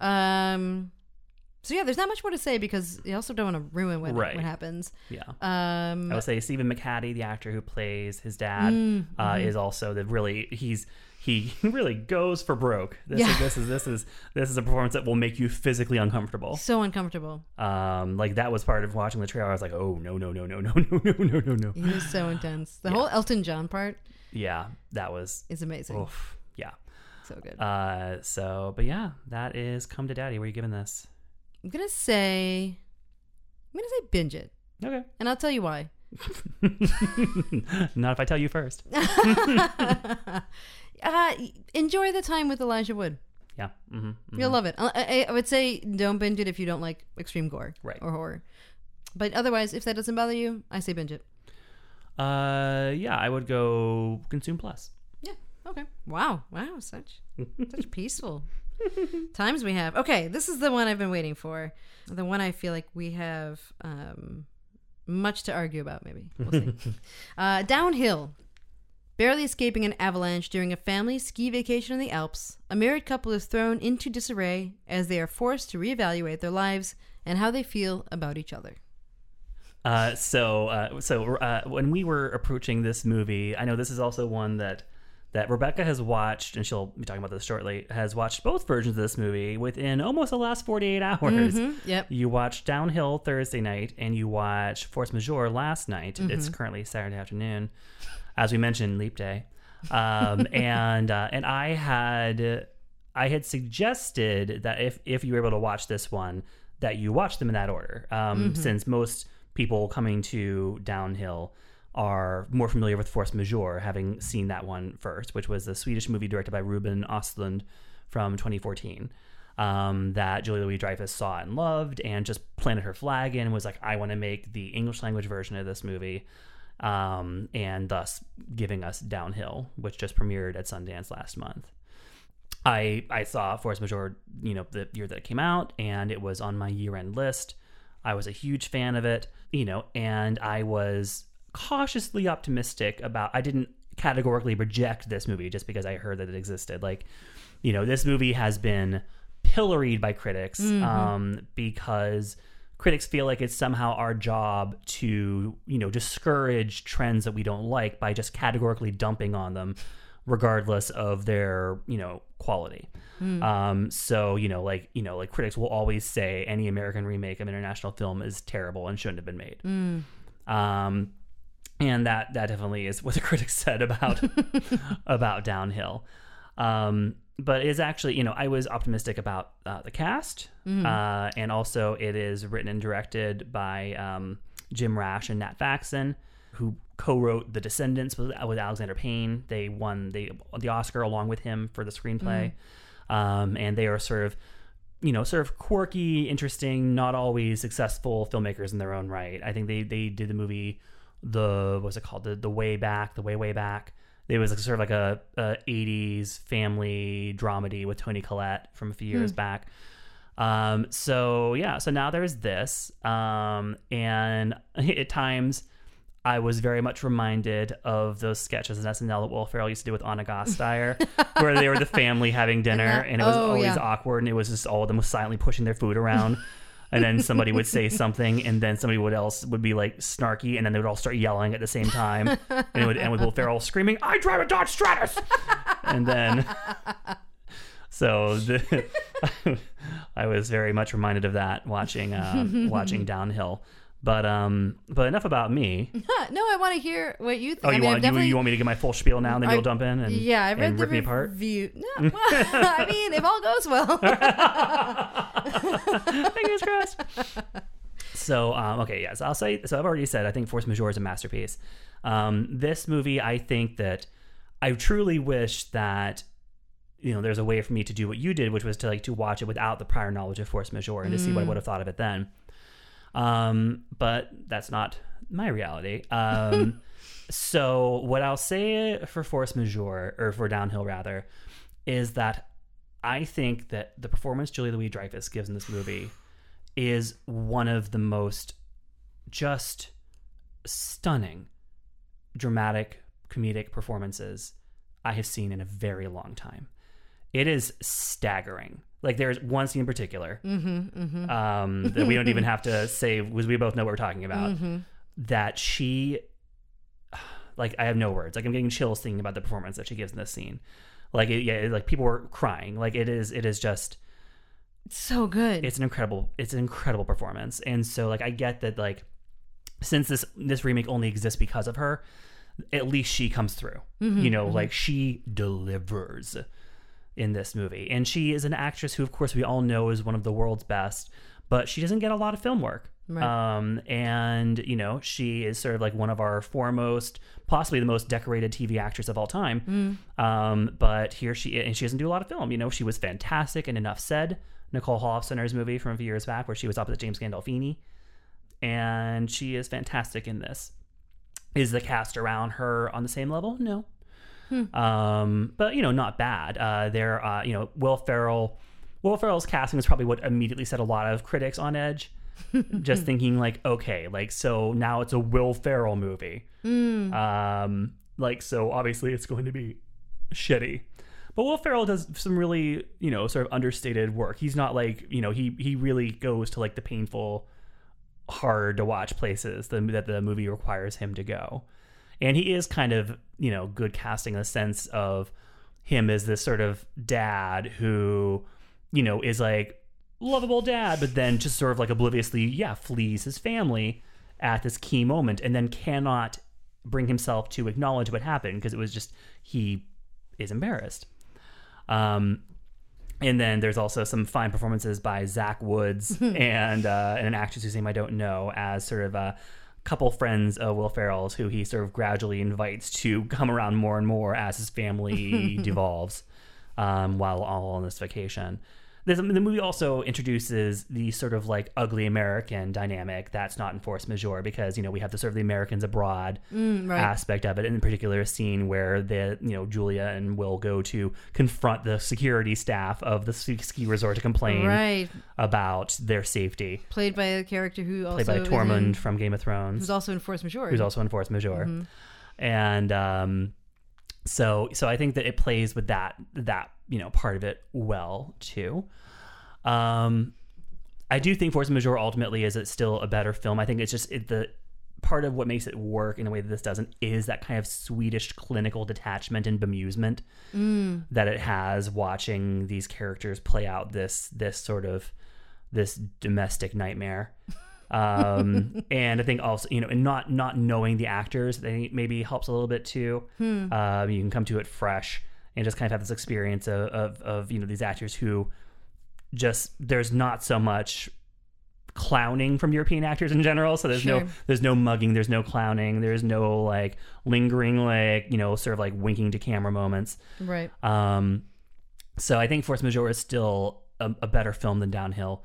Um so yeah, there's not much more to say because you also don't want to ruin what, Right. what happens. Yeah. Um I would say Stephen McHattie, the actor who plays his dad, Mm, uh, mm-hmm. is also the really he's he really goes for broke. This Yeah. is this is this is this is a performance that will make you physically uncomfortable. so uncomfortable. Um, like that was part of watching the trailer. I was like, oh no no no no no no no no no no. It is so intense. The whole Elton John part Yeah, that was It's amazing. oof. Yeah. So good. Uh, so but yeah, that is Come to Daddy. Where are you giving this? I'm gonna say I'm gonna say binge it. Okay. And I'll tell you why. Not if I tell you first. uh, enjoy the time with Elijah Wood. Yeah. hmm You'll love it. I, I, I would say don't binge it if you don't like extreme gore Right. or horror. But otherwise, if that doesn't bother you, I say binge it. Uh, yeah, I would go Consume Plus. Yeah. Okay. Wow. Wow. Such such peaceful times we have. Okay, this is the one I've been waiting for. The one I feel like we have um, much to argue about. Maybe we'll see. uh, downhill. Barely escaping an avalanche during a family ski vacation in the Alps, a married couple is thrown into disarray as they are forced to reevaluate their lives and how they feel about each other. Uh, so, uh, so uh, when we were approaching this movie, I know this is also one that that Rebecca has watched, and she'll be talking about this shortly. Has watched both versions of this movie within almost the last forty-eight hours. Yep. You watched Downhill Thursday night, and you watched Force Majeure last night. Mm-hmm. It's currently Saturday afternoon, as we mentioned, Leap Day, um, and uh, and I had I had suggested that if if you were able to watch this one, that you watch them in that order, um, since most people coming to Downhill are more familiar with Force Majeure, having seen that one first, which was the Swedish movie directed by Ruben Östlund from 2014 um, that Julia Louis Dreyfus saw and loved and just planted her flag in and was like, I want to make the English language version of this movie. Um, and thus giving us Downhill, which just premiered at Sundance last month. I I saw Force Majeure, you know, the year that it came out, and it was on my year-end list. I was a huge fan of it, you know, and I was cautiously optimistic about. I didn't categorically reject this movie just because I heard that it existed. Like, you know, this movie has been pilloried by critics um, because critics feel like it's somehow our job to, you know, discourage trends that we don't like by just categorically dumping on them, regardless of their, you know, quality. Um, so, you know, like, you know, like critics will always say any American remake of an international film is terrible and shouldn't have been made. Um, and that that definitely is what the critics said about about Downhill. Um, but it is actually, you know, I was optimistic about uh, the cast, uh, and also it is written and directed by um, Jim Rash and Nat Faxon, who co-wrote The Descendants with, with Alexander Payne. They won the the Oscar along with him for the screenplay, um, and they are sort of you know, sort of quirky, interesting, not always successful filmmakers in their own right. I think they they did the movie, the what's it called, the the way back, the way way back. It was like sort of like a, a '80s family dramedy with Toni Collette from a few years back. Um, so yeah, so now there's this, um, and at times. I was very much reminded of those sketches in SNL that Will Ferrell used to do with Anna Gasteyer, where they were the family having dinner, and it was oh, always yeah. awkward, and it was just all of them was silently pushing their food around. And then somebody would say something, and then somebody would else would be like snarky, and then they would all start yelling at the same time, and it would end with Will Ferrell screaming, "I drive a Dodge Stratus!" and then, so the, I was very much reminded of that watching uh, watching Downhill. But um, but enough about me. No, I want to hear what you think. Oh, I you mean, want you, you want me to give my full spiel now, and then I- you'll dump in and Yeah, I've read and the rip me apart. review. No, well, I mean, if all goes well. Fingers crossed. So, um, okay, yes, I'll say. So, I've already said I think Force Majeure is a masterpiece. Um, this movie, I think that I truly wish that you know, there's a way for me to do what you did, which was to like to watch it without the prior knowledge of force majeure and to see what I would have thought of it then. Um, but that's not my reality. Um, so what I'll say for force majeure or for downhill rather is that I think that the performance Julia Louis Dreyfus gives in this movie is one of the most just stunning, dramatic, comedic performances I have seen in a very long time. It is staggering. Like there's one scene in particular mm-hmm, mm-hmm. um, that we don't even have to say because we both know what we're talking about. Mm-hmm. That she, like, I have no words. Like I'm getting chills thinking about the performance that she gives in this scene. Like, it, yeah, like people were crying. Like it is, it is just So good. it's an incredible it's an incredible performance and so like i get that like since this this remake only exists because of her at least she comes through you know like she delivers in this movie. And she is an actress who of course we all know is one of the world's best but she doesn't get a lot of film work. Right. um and you know she is sort of like one of our foremost possibly the most decorated tv actress of all time. Um but here she is, and she doesn't do a lot of film. You know she was fantastic in enough said nicole Holofcener's movie from a few years back where she was opposite james gandolfini. And she is fantastic in this. Is the cast around her on the same level? No um but you know not bad. Uh there uh you know will ferrell will ferrell's casting is probably what immediately set a lot of critics on edge just thinking like okay like so now it's a will ferrell movie. Um like so obviously it's going to be shitty. But Will Ferrell does some really, you know, sort of understated work. He's not like, you know, he he really goes to like the painful, hard to watch places that, that the movie requires him to go. And he is kind of, you know, good casting in the sense of him as this sort of dad who, you know, is like lovable dad, but then just sort of like obliviously, yeah, flees his family at this key moment and then cannot bring himself to acknowledge what happened because it was just he is embarrassed. Um, and then there's also some fine performances by Zach Woods and uh, and an actress whose name I don't know as sort of a couple friends of Will Ferrell's who he sort of gradually invites to come around more and more as his family devolves um, while all on this vacation. There's, the movie also introduces the sort of like ugly American dynamic that's not in force majeure because you know we have the sort of the Americans abroad right. aspect of it. and In particular, a scene where the you know Julia and Will go to confront the security staff of the ski resort to complain Right. about their safety. Played by a character who also Played by Tormund in- from Game of Thrones, who's also in Force Majeure. who's also in Force Majeure, and um, so so I think that it plays with that that you know part of it well too. Um, I do think Force Majeure ultimately is it still a better film. I think it's just it, the part of what makes it work in a way that this doesn't is that kind of Swedish clinical detachment and bemusement that it has watching these characters play out this this sort of this domestic nightmare. um and i think also you know and not not knowing the actors i think maybe helps a little bit too um you can come to it fresh and just kind of have this experience of, of of you know these actors who just there's not so much clowning from European actors in general. So there's no there's no mugging, there's no clowning, there's no like lingering like you know sort of like winking to camera moments. right. Um, so I think Force Majeure is still a, a better film than Downhill,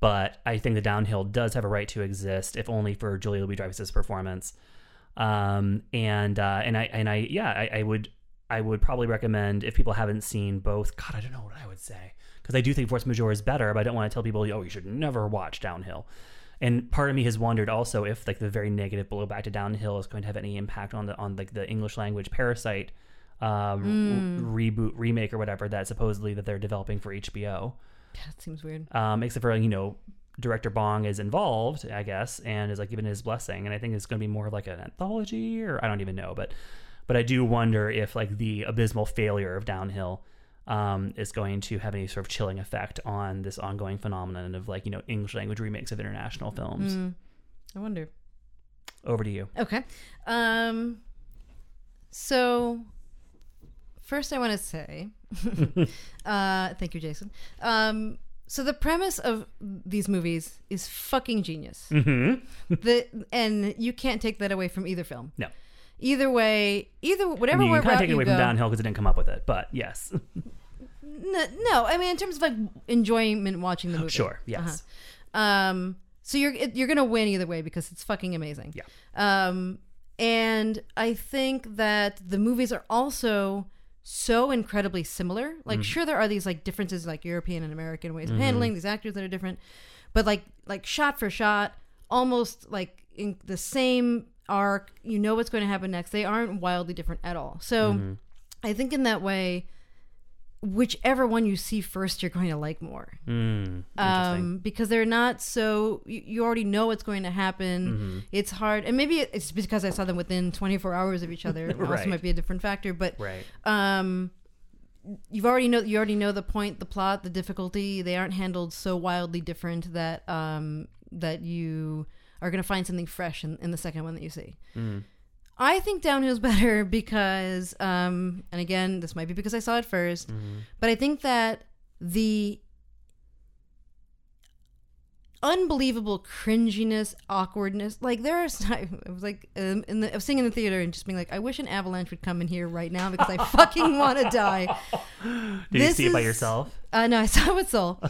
but I think the Downhill does have a right to exist, if only for Julia Louis Dreyfus's performance. Um, and uh, and I and I yeah I, I would I would probably recommend if people haven't seen both. God, I don't know what I would say because I do think Force Majeure is better, but I don't want to tell people oh you should never watch Downhill. And part of me has wondered also if like the very negative blowback to Downhill is going to have any impact on the on like the English language Parasite um, re- reboot remake or whatever that supposedly that they're developing for HBO. That seems weird. Um, except for you know director Bong is involved, I guess, and is like given his blessing. And I think it's going to be more of like an anthology, or I don't even know, but but I do wonder if like the abysmal failure of Downhill um, is going to have any sort of chilling effect on this ongoing phenomenon of like you know English language remakes of international films. I wonder. Over to you. Okay. Um so first I want to say uh thank you Jason. Um so the premise of these movies is fucking genius. Mm-hmm. The and you can't take that away from either film. No, Either way, either I whatever mean, you kind of take it away go, from Downhill because it didn't come up with it, but yes, No, no, I mean in terms of like enjoyment watching the movie. Sure, yes. Uh-huh. Um, so you're you're gonna win either way because it's fucking amazing. Yeah. Um, and I think that the movies are also so incredibly similar. Like, Mm-hmm. sure, there are these like differences, like European and American ways of handling these actors that are different, but like like shot for shot, almost like in the same arc. You know what's going to happen next. They aren't wildly different at all. So, Mm-hmm. I think in that way. Whichever one you see first, you're going to like more Mm, um, because they're not so you, you already know what's going to happen. Mm-hmm. It's hard, and maybe it's because I saw them within 24 hours of each other. It Also, might be a different factor, but right. um, you've already know you already know the point, the plot, the difficulty. They aren't handled so wildly different that um, that you are going to find something fresh in, in the second one that you see. Mm. I think Downhill's better because, um, and again, this might be because I saw it 1st Mm-hmm. but I think that the unbelievable cringiness, awkwardness, like there are, I was like, um, in the, I was sitting in the theater and just being like, I wish an avalanche would come in here right now because I fucking want to die. Did This you see it by yourself? Uh, no, I saw it with Soul.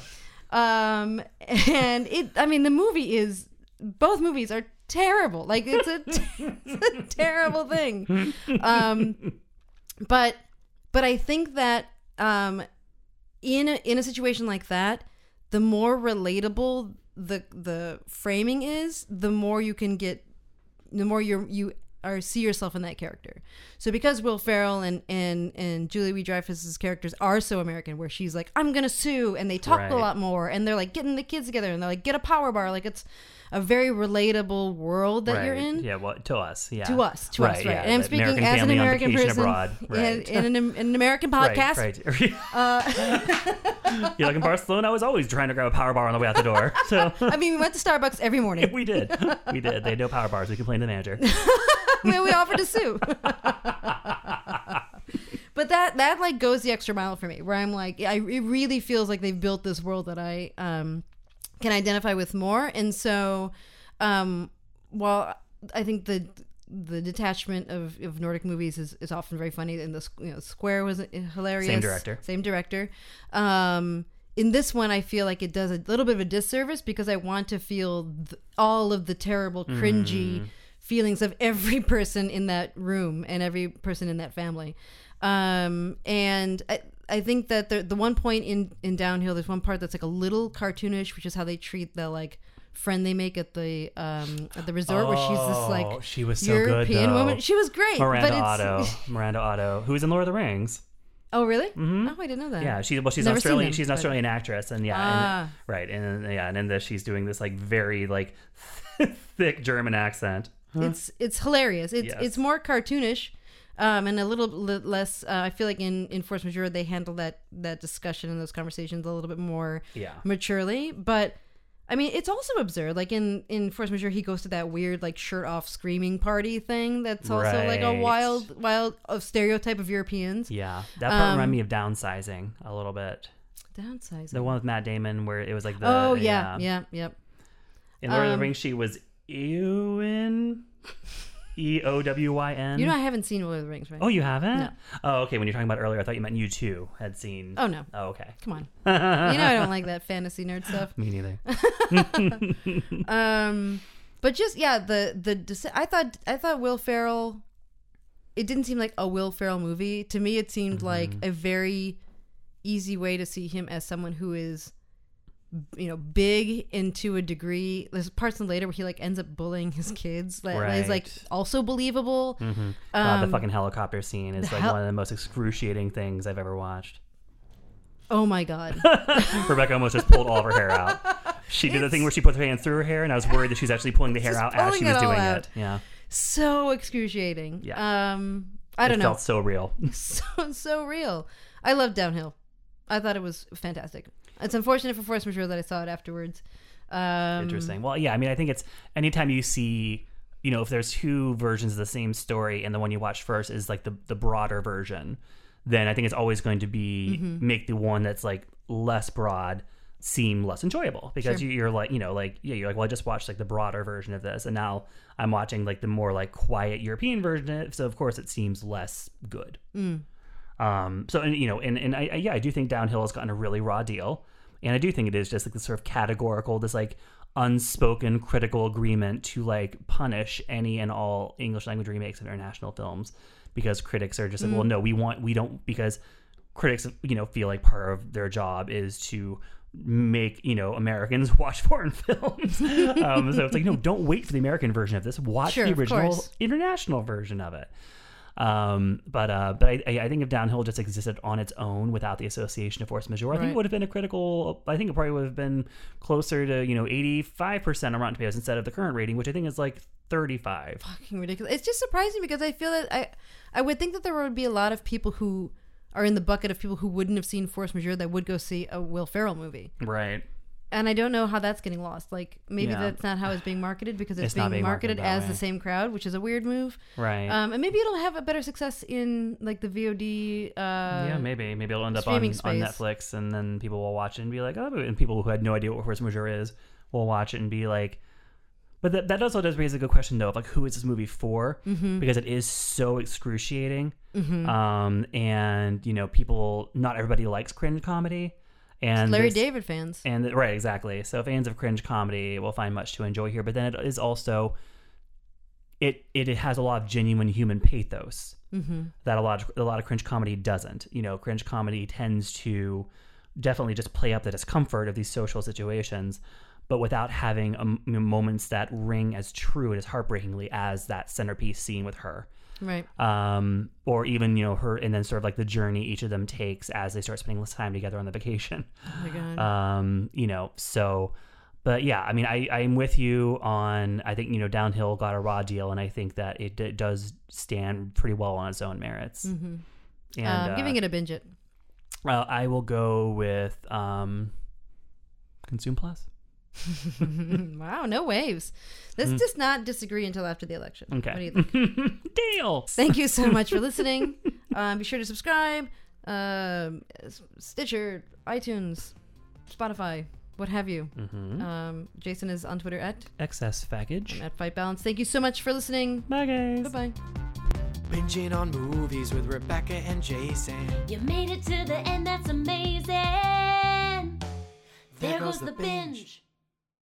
Um, and it, I mean, the movie is, both movies are terrible. Like it's a, it's a terrible thing. Um, but, but I think that, um, in a, in a situation like that, the more relatable the the framing is, the more you can get, the more you you are see yourself in that character. So because Will Ferrell and and and Julie Louis Dreyfus's characters are so American, where she's like, "I'm gonna sue," and they talk Right. a lot more, and they're like getting the kids together, and they're like, "Get a power bar," like it's a very relatable world that right. you're in. Yeah, well, to us. Yeah. To us, to us, right? yeah, and I'm speaking American as an American person abroad. Right. in, in an, in an American Right, podcast. Right. Uh, You're like in Barcelona. I was always trying to grab a power bar on the way out the door. So I mean, we went to Starbucks every morning. we did. We did. They had no power bars. We complained to the manager. we, we offered to sue. but that that like goes the extra mile for me, where I'm like, I, it really feels like they've built this world that I um, can identify with more, and so um, while I think the the detachment of, of Nordic movies is, is often very funny, and the you know Square was hilarious. Same director. same director. Um, in this one, I feel like it does a little bit of a disservice because I want to feel th- all of the terrible, cringy feelings of every person in that room and every person in that family. Um, and I, I think that the the one point in in Downhill, there's one part that's like a little cartoonish, which is how they treat the like friend they make at the um at the resort, where she's this Oh, like she was so good, European though. woman. She was great, Miranda but it's, Otto. Miranda Otto, who was in Lord of the Rings. Oh, really? Oh, I didn't know that. Mm-hmm. Yeah, she well, she's Never Australian. she's an but- actress, and yeah, Ah. and, right, and yeah, and in this she's doing this like very like thick German accent. It's it's hilarious. It's Yes. it's more cartoonish, um, and a little li- less. Uh, I feel like in in Force Majeure they handle that that discussion and those conversations a little bit more Yeah. maturely. But I mean, it's also absurd. Like in in Force Majeure, he goes to that weird like shirt off screaming party thing. That's also like a wild wild of stereotype of Europeans. Yeah, that part Um, reminded me of downsizing a little bit. Downsizing. The one with Matt Damon, where it was like the oh yeah, yeah, yep. In Lord of Um, the Rings, she was Eowyn, E O W Y N. You know, I haven't seen Lord of the Rings, right? Oh, you haven't? No. Oh, okay. When you're talking about earlier, I thought you meant you too had seen. Oh no, Oh, okay. come on. you know I don't like that fantasy nerd stuff. Me neither. um but just yeah the the i thought i thought will ferrell it didn't seem like a will ferrell movie to me it seemed like a very easy way to see him as someone who is you know big into a degree there's parts in later where he like ends up bullying his kids that that is like also believable hmm God, the Um, fucking helicopter scene is like hel- one of the most excruciating things I've ever watched. oh my god Rebecca almost just pulled all of her hair out. She did the thing where she put her hand through her hair, and I was worried that she was actually pulling the hair out as she was doing out. it. Yeah, so excruciating Yeah. um i don't know. it know felt so real. so so real. I love Downhill. I thought it was fantastic. It's unfortunate for Force Majeure that I saw it afterwards. Um, Interesting. Well, yeah, I mean, I think it's anytime you see, you know, if there's two versions of the same story and the one you watch first is like the the broader version, then I think it's always going to be Mm-hmm. make the one that's like less broad seem less enjoyable because Sure. you you're like, you know, like yeah, you're like, well, I just watched like the broader version of this, and now I'm watching like the more like quiet European version, of it, so of course it seems less good. Mm. Um, so and you know, and and I, I yeah, I do think Downhill has gotten a really raw deal, and I do think it is just like this sort of categorical, this like unspoken critical agreement to like punish any and all English language remakes of international films because critics are just like, well, no, we want we don't because critics you know feel like part of their job is to make you know Americans watch foreign films. um, so it's like no, don't wait for the American version of this. Watch Sure, the original international version of it. Um, but uh, but I, I think if Downhill just existed on its own without the association of force majeure, I think it would have been a critical. I think it probably would have been closer to you know eighty five percent on Rotten Tomatoes instead of the current rating, which I think is like thirty five. fucking ridiculous. It's just surprising because I feel that I I would think that there would be a lot of people who are in the bucket of people who wouldn't have seen Force Majeure that would go see a Will Ferrell movie. Right. And I don't know how that's getting lost. Like maybe Yeah. that's not how it's being marketed because it's, It's being being marketed, marketed as the same crowd, which is a weird move. Right. Um, and maybe it'll have a better success in like the VOD. Uh, yeah, maybe. Maybe it'll end up on, on. Netflix, and then people will watch it and be like, oh, and people who had no idea what force majeure is will watch it and be like, but that, that also does raise a good question though of like who is this movie for? Mm-hmm. Because it is so excruciating, um, and you know people, not everybody likes cringe comedy, and Larry this- David fans. and right, exactly. So fans of cringe comedy will find much to enjoy here, but then it is also it it, it has a lot of genuine human pathos Mm-hmm. that a lot of, a lot of cringe comedy doesn't. You know, cringe comedy tends to definitely just play up the discomfort of these social situations, but without having um, moments that ring as true and as heartbreakingly as that centerpiece scene with her Right. um, or even you know her, and then sort of like the journey each of them takes as they start spending less time together on the vacation. Oh my god. Um, you know, so, but yeah, I mean, I I'm with you on. I think you know, downhill got a raw deal, and I think that it, d does stand pretty well on its own merits. mm-hmm. And um, uh, giving it a binge it. uh, I will go with um, Consume Plus. wow, no waves. Let's just not disagree until after the election. Mm. Okay. What do you think? Deal. Thank you so much for listening. Um, be sure to subscribe. Um, Stitcher, iTunes, Spotify, what have you. Mm-hmm. Um, Jason is on Twitter at Excess package. at Fight Balance. Thank you so much for listening. Bye guys. Bye bye. Binging on movies with Rebecca and Jason. You made it to the end, that's amazing. There goes the binge.